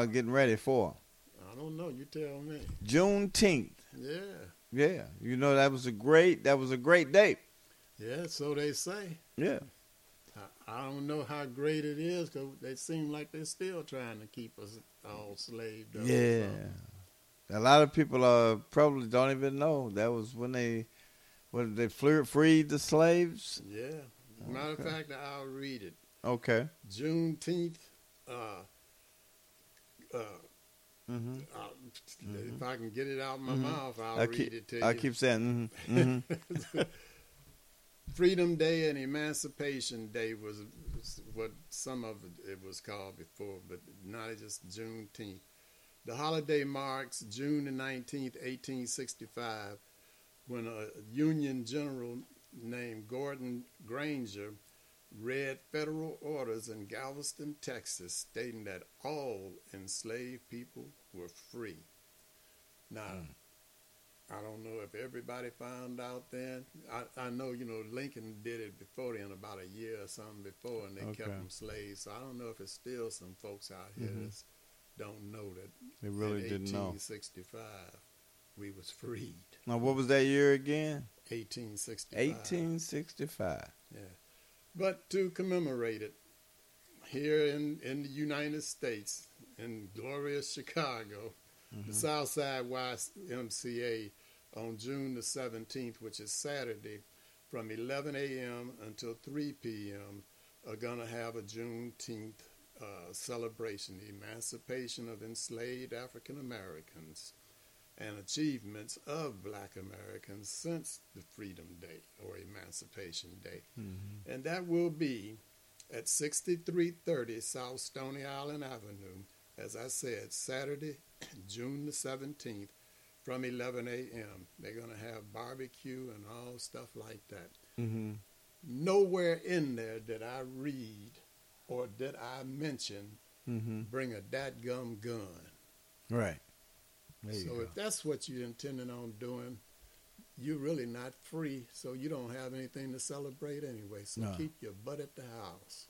was I talking about getting ready for? I don't know. You tell me. Juneteenth. Yeah. Yeah. You know that was a great that was a great date. Yeah, so they say. Yeah. I, I don't know how great it is because they seem like they're still trying to keep us all slaved up. Yeah. A lot of people uh, probably don't even know that was when they when they freed the slaves. Yeah. Matter Okay. of fact, I'll read it. Okay. Juneteenth. Uh, Mm-hmm. uh, If I can get it out of my Mhm. mouth, I'll I read keep- it to you. I keep saying, mhm, mhm. Freedom Day and Emancipation Day was, was what some of it, it was called before, but now it's just Juneteenth. The holiday marks June the 19th, 1865, when a Union general named Gordon Granger read federal orders in Galveston, Texas, stating that all enslaved people were free. Now, I don't know if everybody found out then. I, I know, you know, Lincoln did it before then, about a year or something before, and they kept them slaves. So I don't know if it's still some folks out here Mhm. that don't know that They really didn't know. 1865 we was freed. Now, what was that year again? 1865. 1865. Yeah. But to commemorate it, here in, in the United States, in glorious Chicago, the Southside YMCA on June the 17th, which is Saturday, from 11 a.m. until 3 p.m., are going to have a Juneteenth uh, celebration, the emancipation of enslaved African Americans and achievements of black Americans since the Freedom Day or Emancipation Day. And that will be at 6330 South Stony Island Avenue, as I said, Saturday, June the 17th, from 11 a.m. They're going to have barbecue and all stuff like that. Mm-hmm. Nowhere in there did I read or did I mention Mm-hmm. bring a dadgum gun. Right. So go. if that's what you're intending on doing, you're really not free, so you don't have anything to celebrate anyway. So No. keep your butt at the house.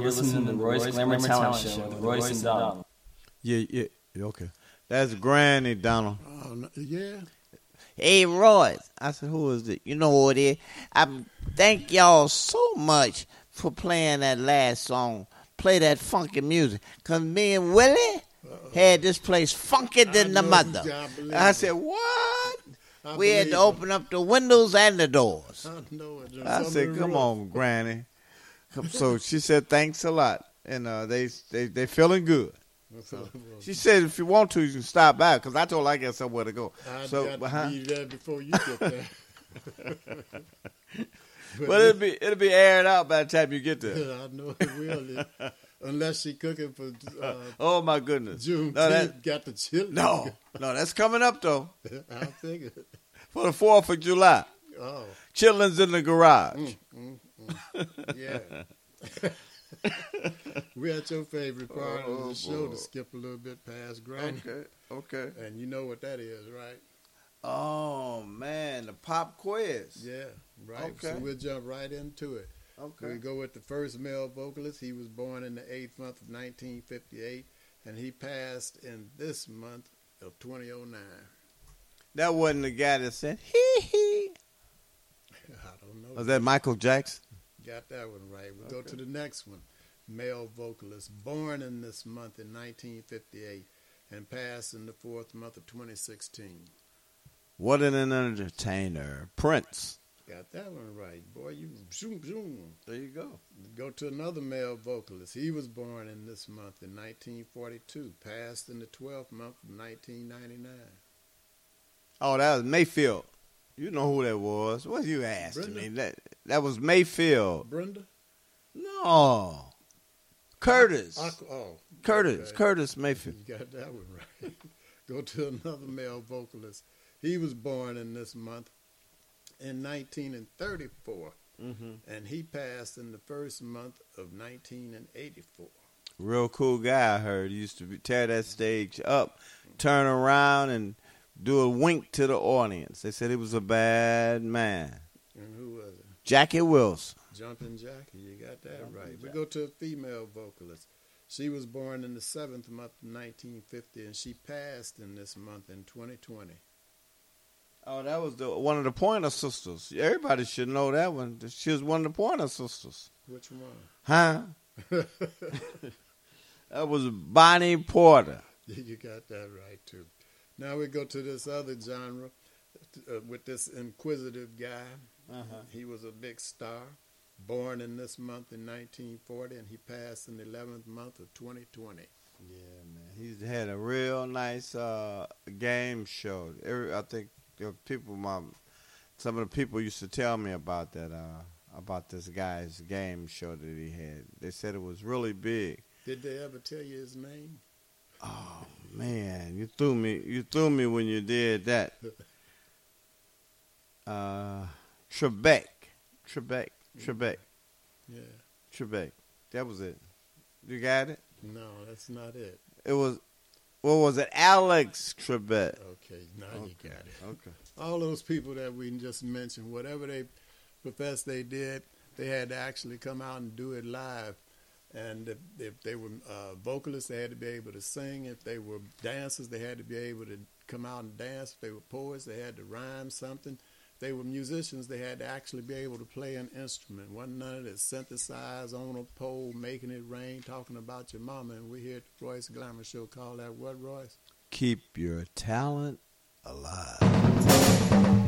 Miles, and you're listening to the Royce Glamour Talent Show with Royce and Donald. Yeah, yeah, yeah, okay. That's Granny Donald. Oh, yeah. Hey, Roy. I said, who is it? You know who it is. I thank y'all so much for playing that last song. Play that funky music. Because me and Willie had this place funkier than the mother. I believe I it. said, what? I we had to believe open up the windows and the doors. I know it. I said, "Come on, Granny." So she said, "Thanks a lot," and uh, they they they feeling good. So she said, "If you want to, you can stop by." Because I told her I got somewhere to go. I so, got but, to be there before you get there. But it'll be it'll be aired out by the time you get there. I know it will. Unless she cooking for uh, oh my goodness! June No, that- got the chili. No, no, that's coming up though I figured. for the Fourth of July. Oh. Chillings in the garage. Mm. Yeah. We're at your favorite part of Oh, the show boy. to skip a little bit past Granny. Okay, okay. And you know what that is, right? Oh man, the pop quiz. Yeah, right. Okay. So we'll jump right into it. Okay. We go with the first male vocalist. He was born in the eighth month of 1958, and he passed in this month of 2009. That wasn't the guy that said hee hee. I don't know. Was that Michael Jackson? Got that one right. We'll go to the next one. Male vocalist, born in this month in 1958 and passed in the fourth month of 2016. What an entertainer, Prince. Got that one right. Boy, you zoom, zoom. There you go. Go to another male vocalist. He was born in this month in 1942, passed in the 12th month of 1999. Oh, that was Mayfield. You know who that was. What you asking Brenda? me? That that was Mayfield. Brenda? No. Curtis. Aqu- oh, Curtis. okay. Curtis Mayfield. You got that one right. Go to another male vocalist. He was born in this month in 1934, Mhm. and he passed in the first month of 1984. Real cool guy, I heard. He used to be, tear that stage up, turn around, and do a wink to the audience. They said he was a bad man. And who was it? Jackie Wilson. Jumping Jackie. You got that right. We go to a female vocalist. She was born in the seventh month of 1950, and she passed in this month in 2020. Oh, that was the one of the Pointer Sisters. Everybody should know that one. She was one of the Pointer Sisters. Which one? Huh? that was Bonnie Pointer. You got that right too. Now we go to this other genre uh, with this inquisitive guy. Uh-huh. He was a big star, born in this month in 1940, and he passed in the 11th month of 2020. Yeah, man. He's had a real nice uh, game show. Every, I think people, my some of the people used to tell me about that, uh, about this guy's game show that he had. They said it was really big. Did they ever tell you his name? Oh man, you threw me. You threw me when you did that. Uh, Trebek, Trebek, Trebek, Yeah. Trebek. That was it. You got it. No, that's not it. It was. What was it? Alex Trebek. Okay, now you got it. Okay. All those people that we just mentioned, whatever they professed they did, they had to actually come out and do it live. And if, if they were uh, vocalists, they had to be able to sing. If they were dancers, they had to be able to come out and dance. If they were poets, they had to rhyme something. If they were musicians, they had to actually be able to play an instrument. Wasn't none of that synthesized on a pole, making it rain, talking about your mama. And we here at the Royce Glamour Show call that what, Royce? Keep your talent alive.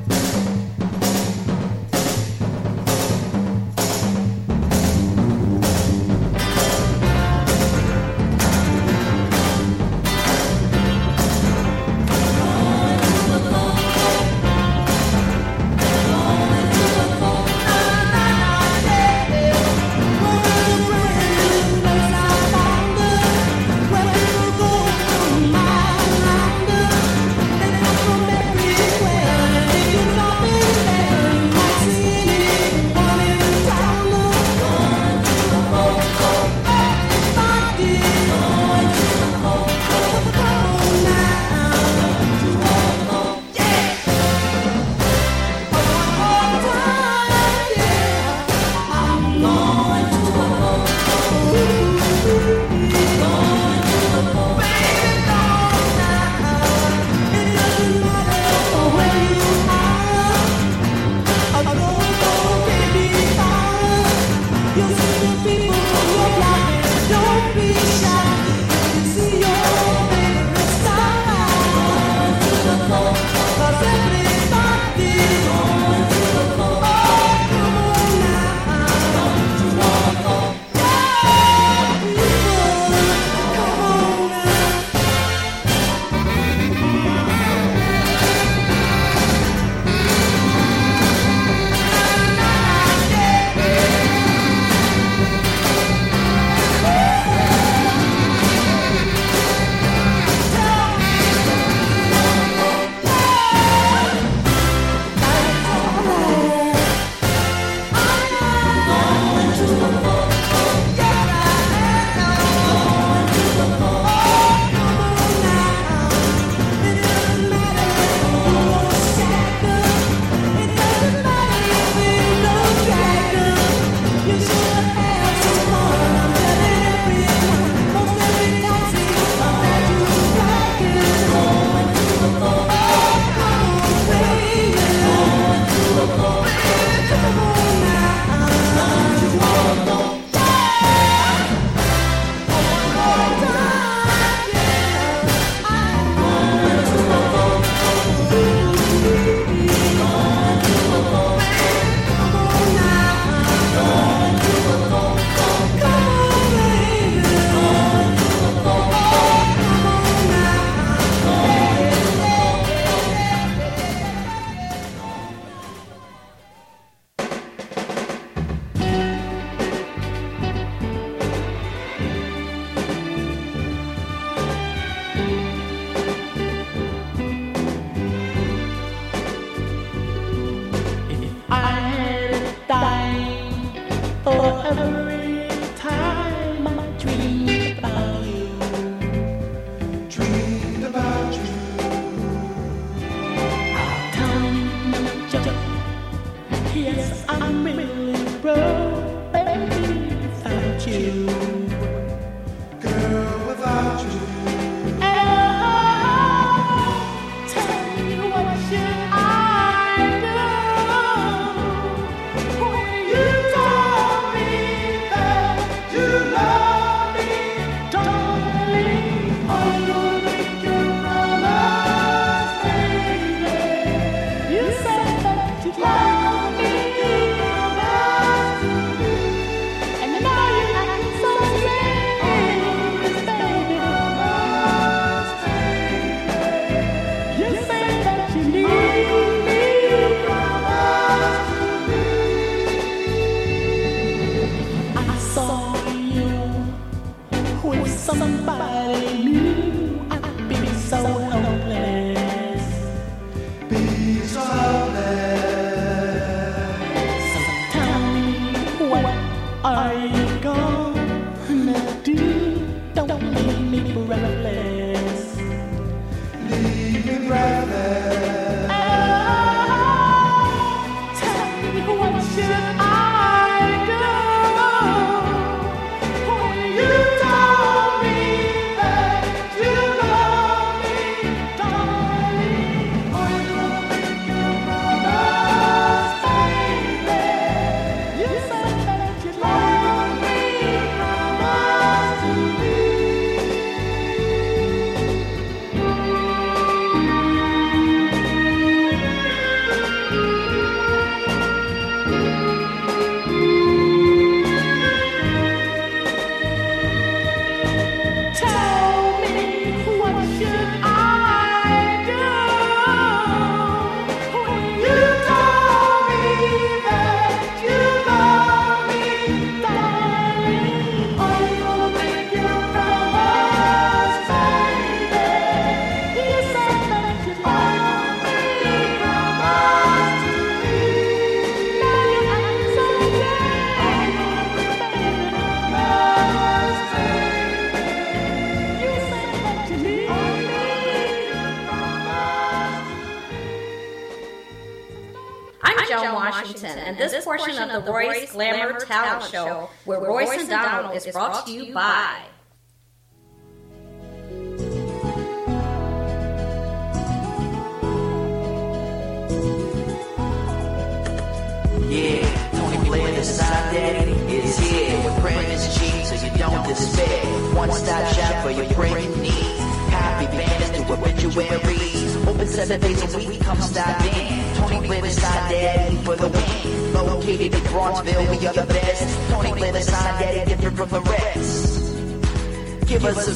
Is brought to you by.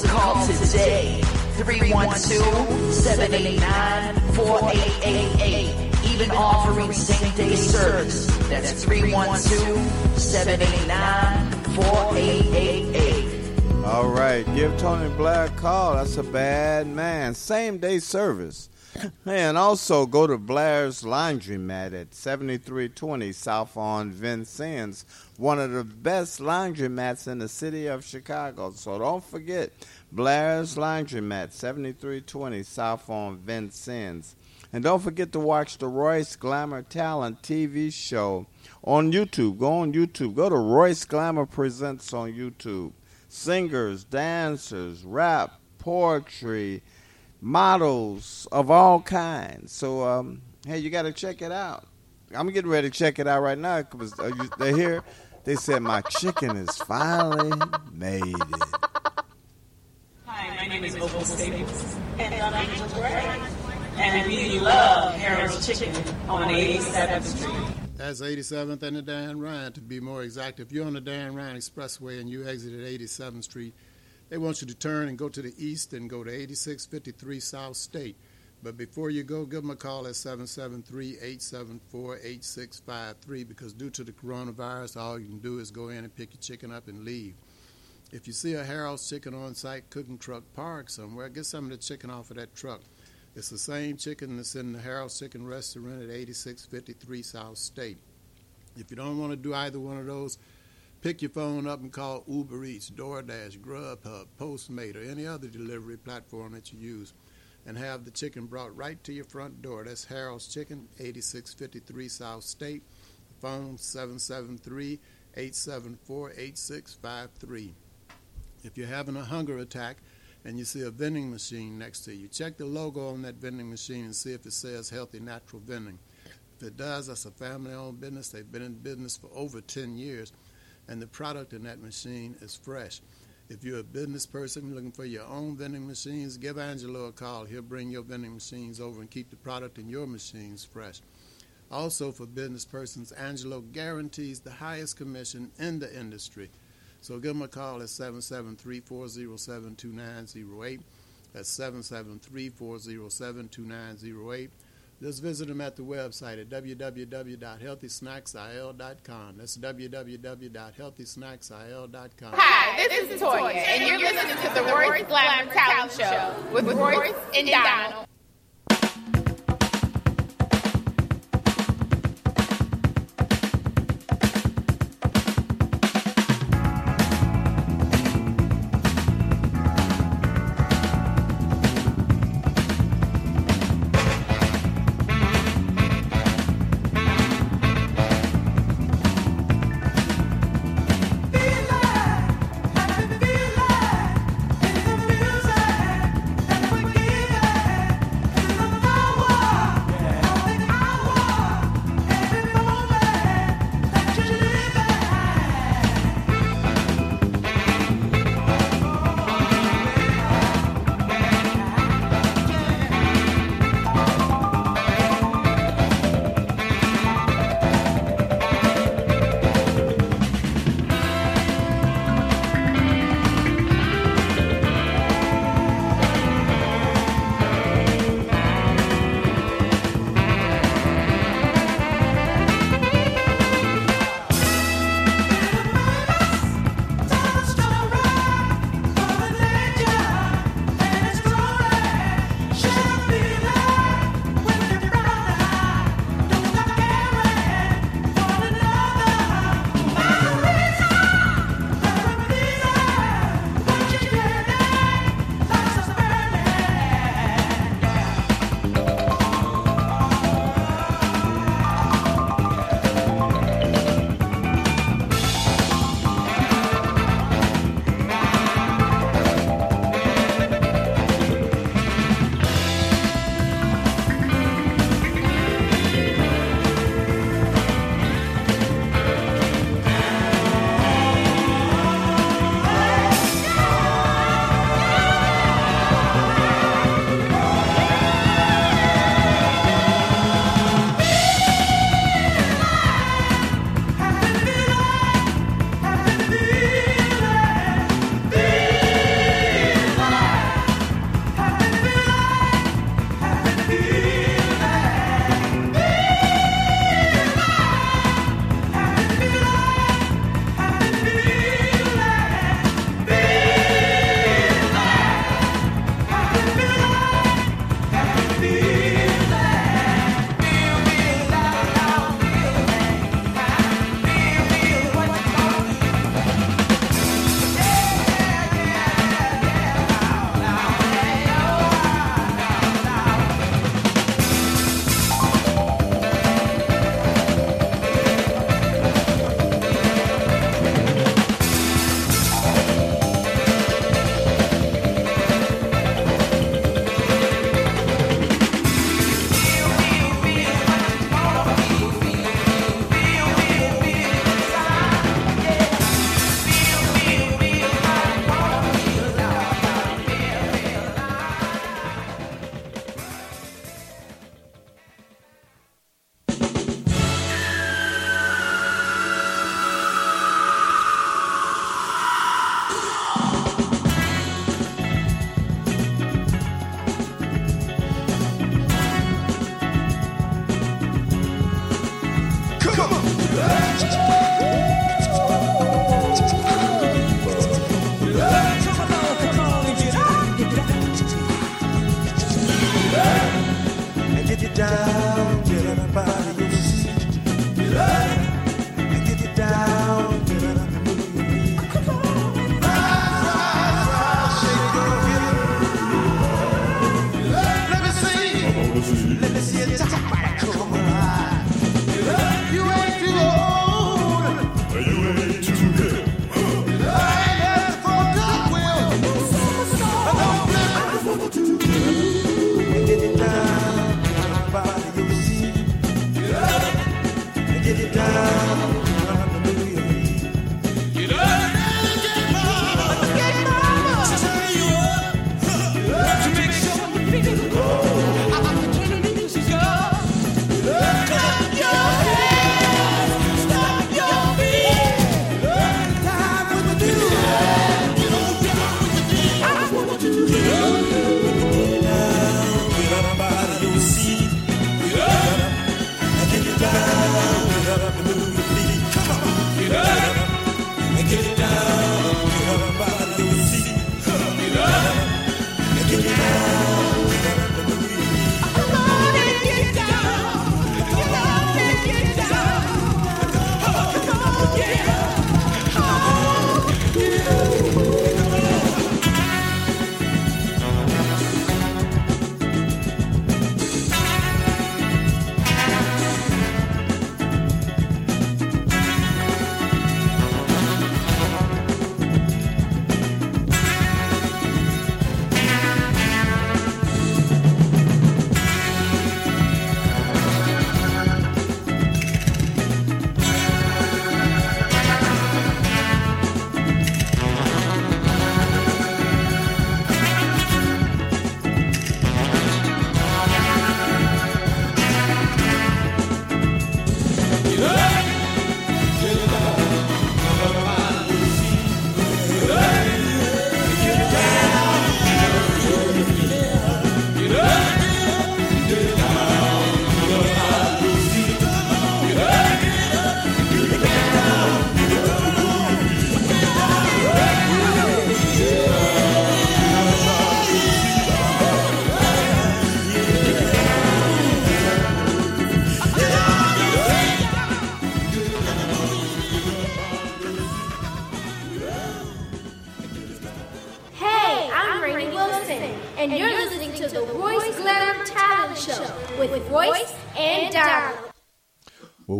Call today. 312-789-4888. Even offering same day service. That's 312-789-4888. All right, give Tony Blair a call. That's a bad man. Same day service. And also go to Blair's Laundromat at 7320 South on Vincennes, one of the best laundromats in the city of Chicago. So don't forget Blair's Laundromat, 7320 South on Vincennes. And don't forget to watch the Royce Glamour Talent TV show on YouTube. Go on YouTube. Go to Royce Glamour Presents on YouTube. Singers, dancers, rap, poetry, models of all kinds. So, um, hey, you got to check it out. I'm getting ready to check it out right now because uh, they're here. They said my chicken is finally made it. Hi, my name is Opal Staples, and I'm Angel Gray, and we love Harold's Chicken on 87th Street. That's 87th and the Dan Ryan, to be more exact. If you're on the Dan Ryan Expressway and you exit at 87th Street, they want you to turn and go to the east and go to 8653 South State. But before you go, give them a call at 773-874-8653 because due to the coronavirus, all you can do is go in and pick your chicken up and leave. If you see a Harold's Chicken on-site cooking truck parked somewhere, get some of the chicken off of that truck. It's the same chicken that's in the Harold's Chicken Restaurant at 8653 South State. If you don't want to do either one of those, pick your phone up and call Uber Eats, DoorDash, Grubhub, Postmate, or any other delivery platform that you use, and have the chicken brought right to your front door. That's Harold's Chicken, 8653 South State. Phone 773 874 8653. If you're having a hunger attack and you see a vending machine next to you, check the logo on that vending machine and see if it says Healthy Natural Vending. If it does, that's a family owned business. They've been in business for over 10 years, and the product in that machine is fresh. If you're a business person looking for your own vending machines, give Angelo a call. He'll bring your vending machines over and keep the product in your machines fresh. Also, for business persons, Angelo guarantees the highest commission in the industry. So give him a call at 773 407 2908. That's 773 407 2908. Just visit them at the website at www.healthysnacksil.com. That's www.healthysnacksil.com. Hi, this is Toya, and you're listening to the Royce Glamour Talent Show with Royce and Donald.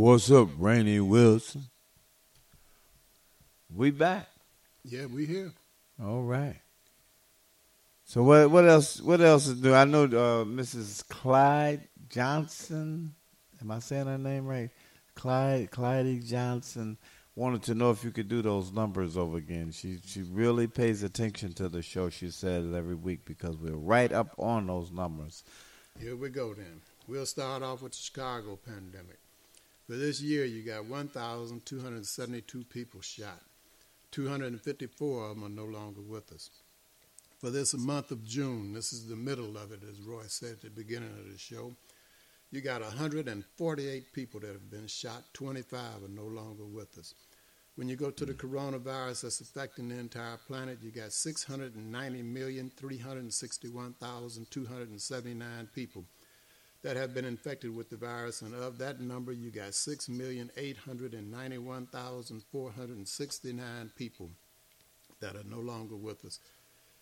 What's up, Rainey Wilson? We back. Yeah, we here. All right. So what what else what else is new? I know uh, Mrs. Clyde Johnson. Am I saying her name right? Clyde Clyde Johnson wanted to know if you could do those numbers over again. She she really pays attention to the show. She said every week because we're right up on those numbers. Here we go then. We'll start off with the Chicago pandemic. For this year, you got 1,272 people shot. 254 of them are no longer with us. For this month of June, this is the middle of it, as Roy said at the beginning of the show, you got 148 people that have been shot. 25 are no longer with us. When you go to the coronavirus that's affecting the entire planet, you got 690,361,279 people that have been infected with the virus, and of that number, you got 6,891,469 people that are no longer with us.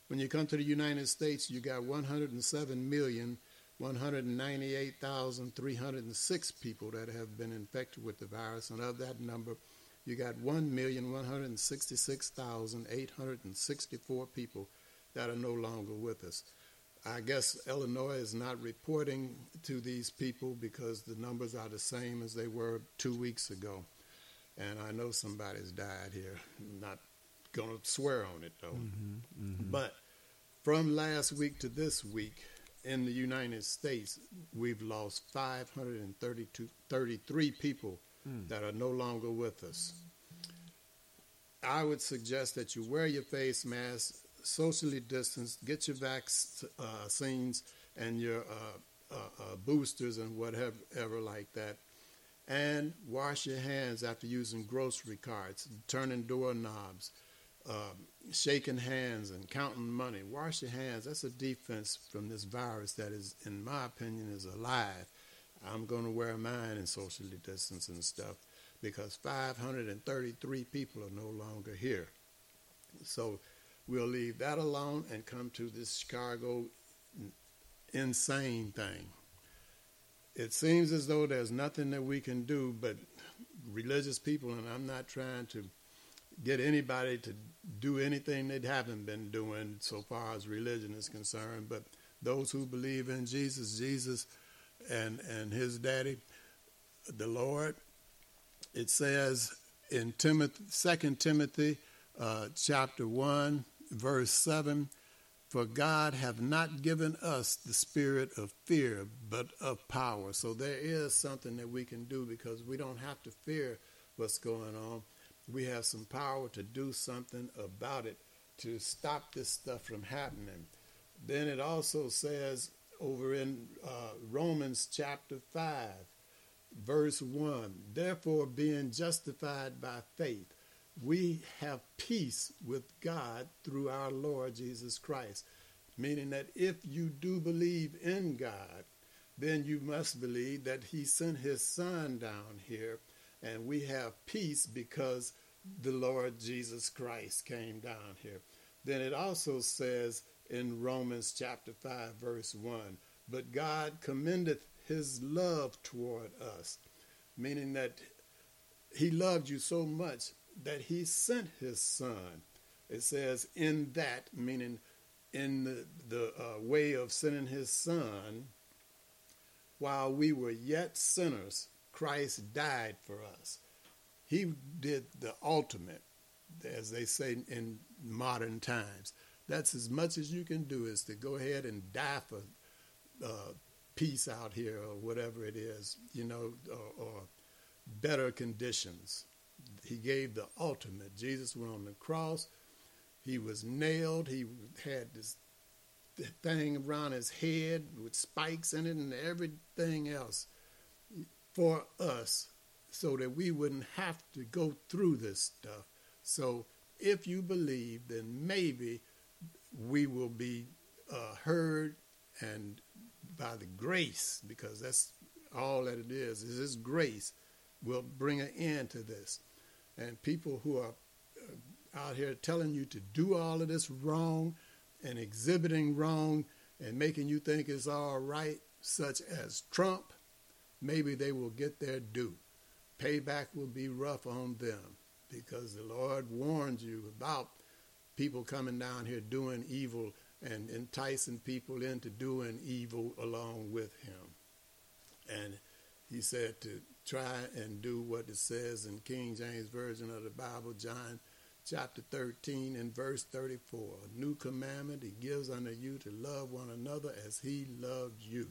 When you come to the United States, you got 107,198,306 people that have been infected with the virus, and of that number, you got 1,166,864 people that are no longer with us. I guess Illinois is not reporting to these people because the numbers are the same as they were two weeks ago. And I know somebody's died here. I'm Not going to swear on it, though. But from last week to this week in the United States, we've lost 532 33 people Mm. that are no longer with us. I would suggest that you wear your face mask, socially distance, get your vaccines and your uh, uh, uh, boosters and whatever like that, and wash your hands after using grocery carts, turning doorknobs, um, shaking hands and counting money. Wash your hands. That's a defense from this virus that is, in my opinion, is alive. I'm going to wear mine and socially distance and stuff because 533 people are no longer here. So we'll leave that alone and come to this Chicago insane thing. It seems as though there's nothing that we can do, but religious people, and I'm not trying to get anybody to do anything they haven't been doing so far as religion is concerned, but those who believe in Jesus, Jesus and and his daddy, the Lord, it says in Timothy, Second Timothy, uh, chapter one, verse seven. For God hath not given us the spirit of fear, but of power. So there is something that we can do because we don't have to fear what's going on. We have some power to do something about it to stop this stuff from happening. Then it also says over in uh, Romans chapter 5, verse 1 Therefore, being justified by faith, we have peace with God through our Lord Jesus Christ. Meaning that if you do believe in God, then you must believe that He sent His Son down here, and we have peace because the Lord Jesus Christ came down here. Then it also says in Romans chapter 5, verse 1 But God commendeth His love toward us, meaning that He loved you so much that he sent his son. It says, in that, meaning in the, the uh, way of sending his son, while we were yet sinners, Christ died for us. He did the ultimate, as they say in modern times. That's as much as you can do is to go ahead and die for uh, peace out here or whatever it is, you know, or, or better conditions he gave the ultimate. Jesus went on the cross. He was nailed. He had this thing around his head with spikes in it and everything else for us so that we wouldn't have to go through this stuff. So if you believe, then maybe we will be uh, heard and by the grace, because that's all that it is, is this grace will bring an end to this and people who are uh, out here telling you to do all of this wrong and exhibiting wrong and making you think it's all right, such as Trump, maybe they will get their due. Payback will be rough on them because the Lord warns you about people coming down here doing evil and enticing people into doing evil along with him. And he said to try and do what it says in King James Version of the Bible, John chapter 13 and verse 34. A new commandment he gives unto you to love one another as he loved you.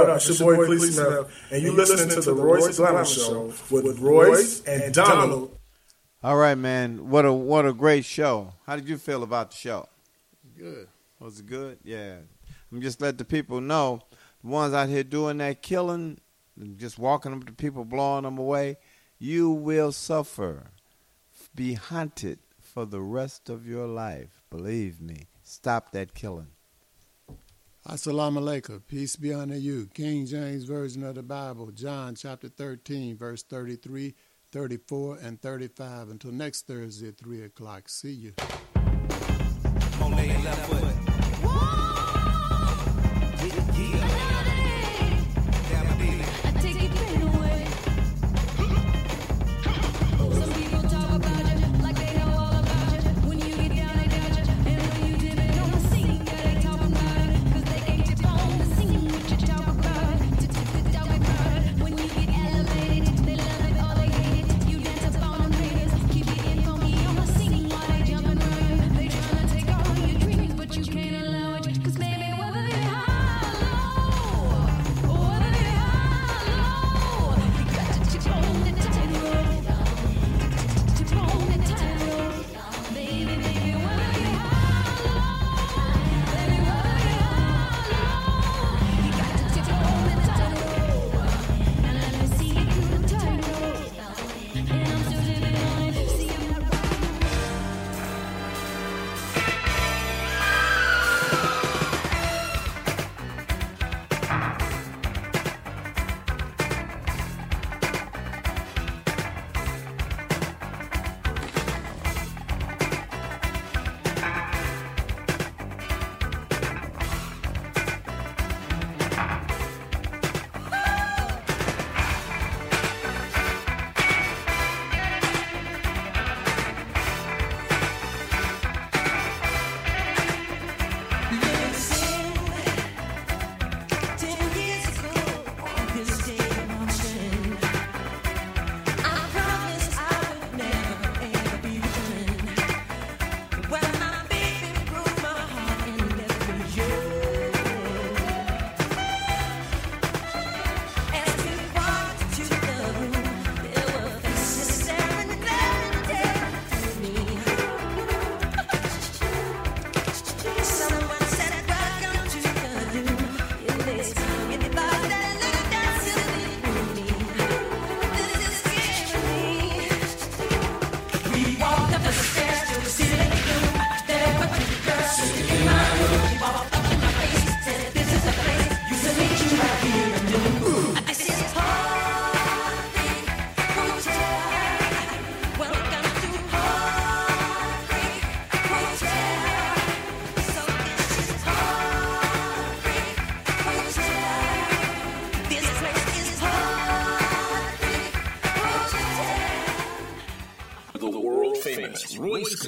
What up? It's your boy Cleese Smith, and you're listening to the Royce Glamour Show with Royce and Donald. All right, man. What a what a great show. How did you feel about the show? Good. Was it good? Yeah. I'm just let the people know the ones out here doing that killing, and just walking up to people, blowing them away. You will suffer, be hunted for the rest of your life. Believe me. Stop that killing. Assalamu alaikum. Peace be unto you. King James Version of the Bible, John chapter 13, verse 33, 34, and 35. Until next Thursday at 3 o'clock. See you.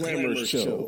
World famous Show.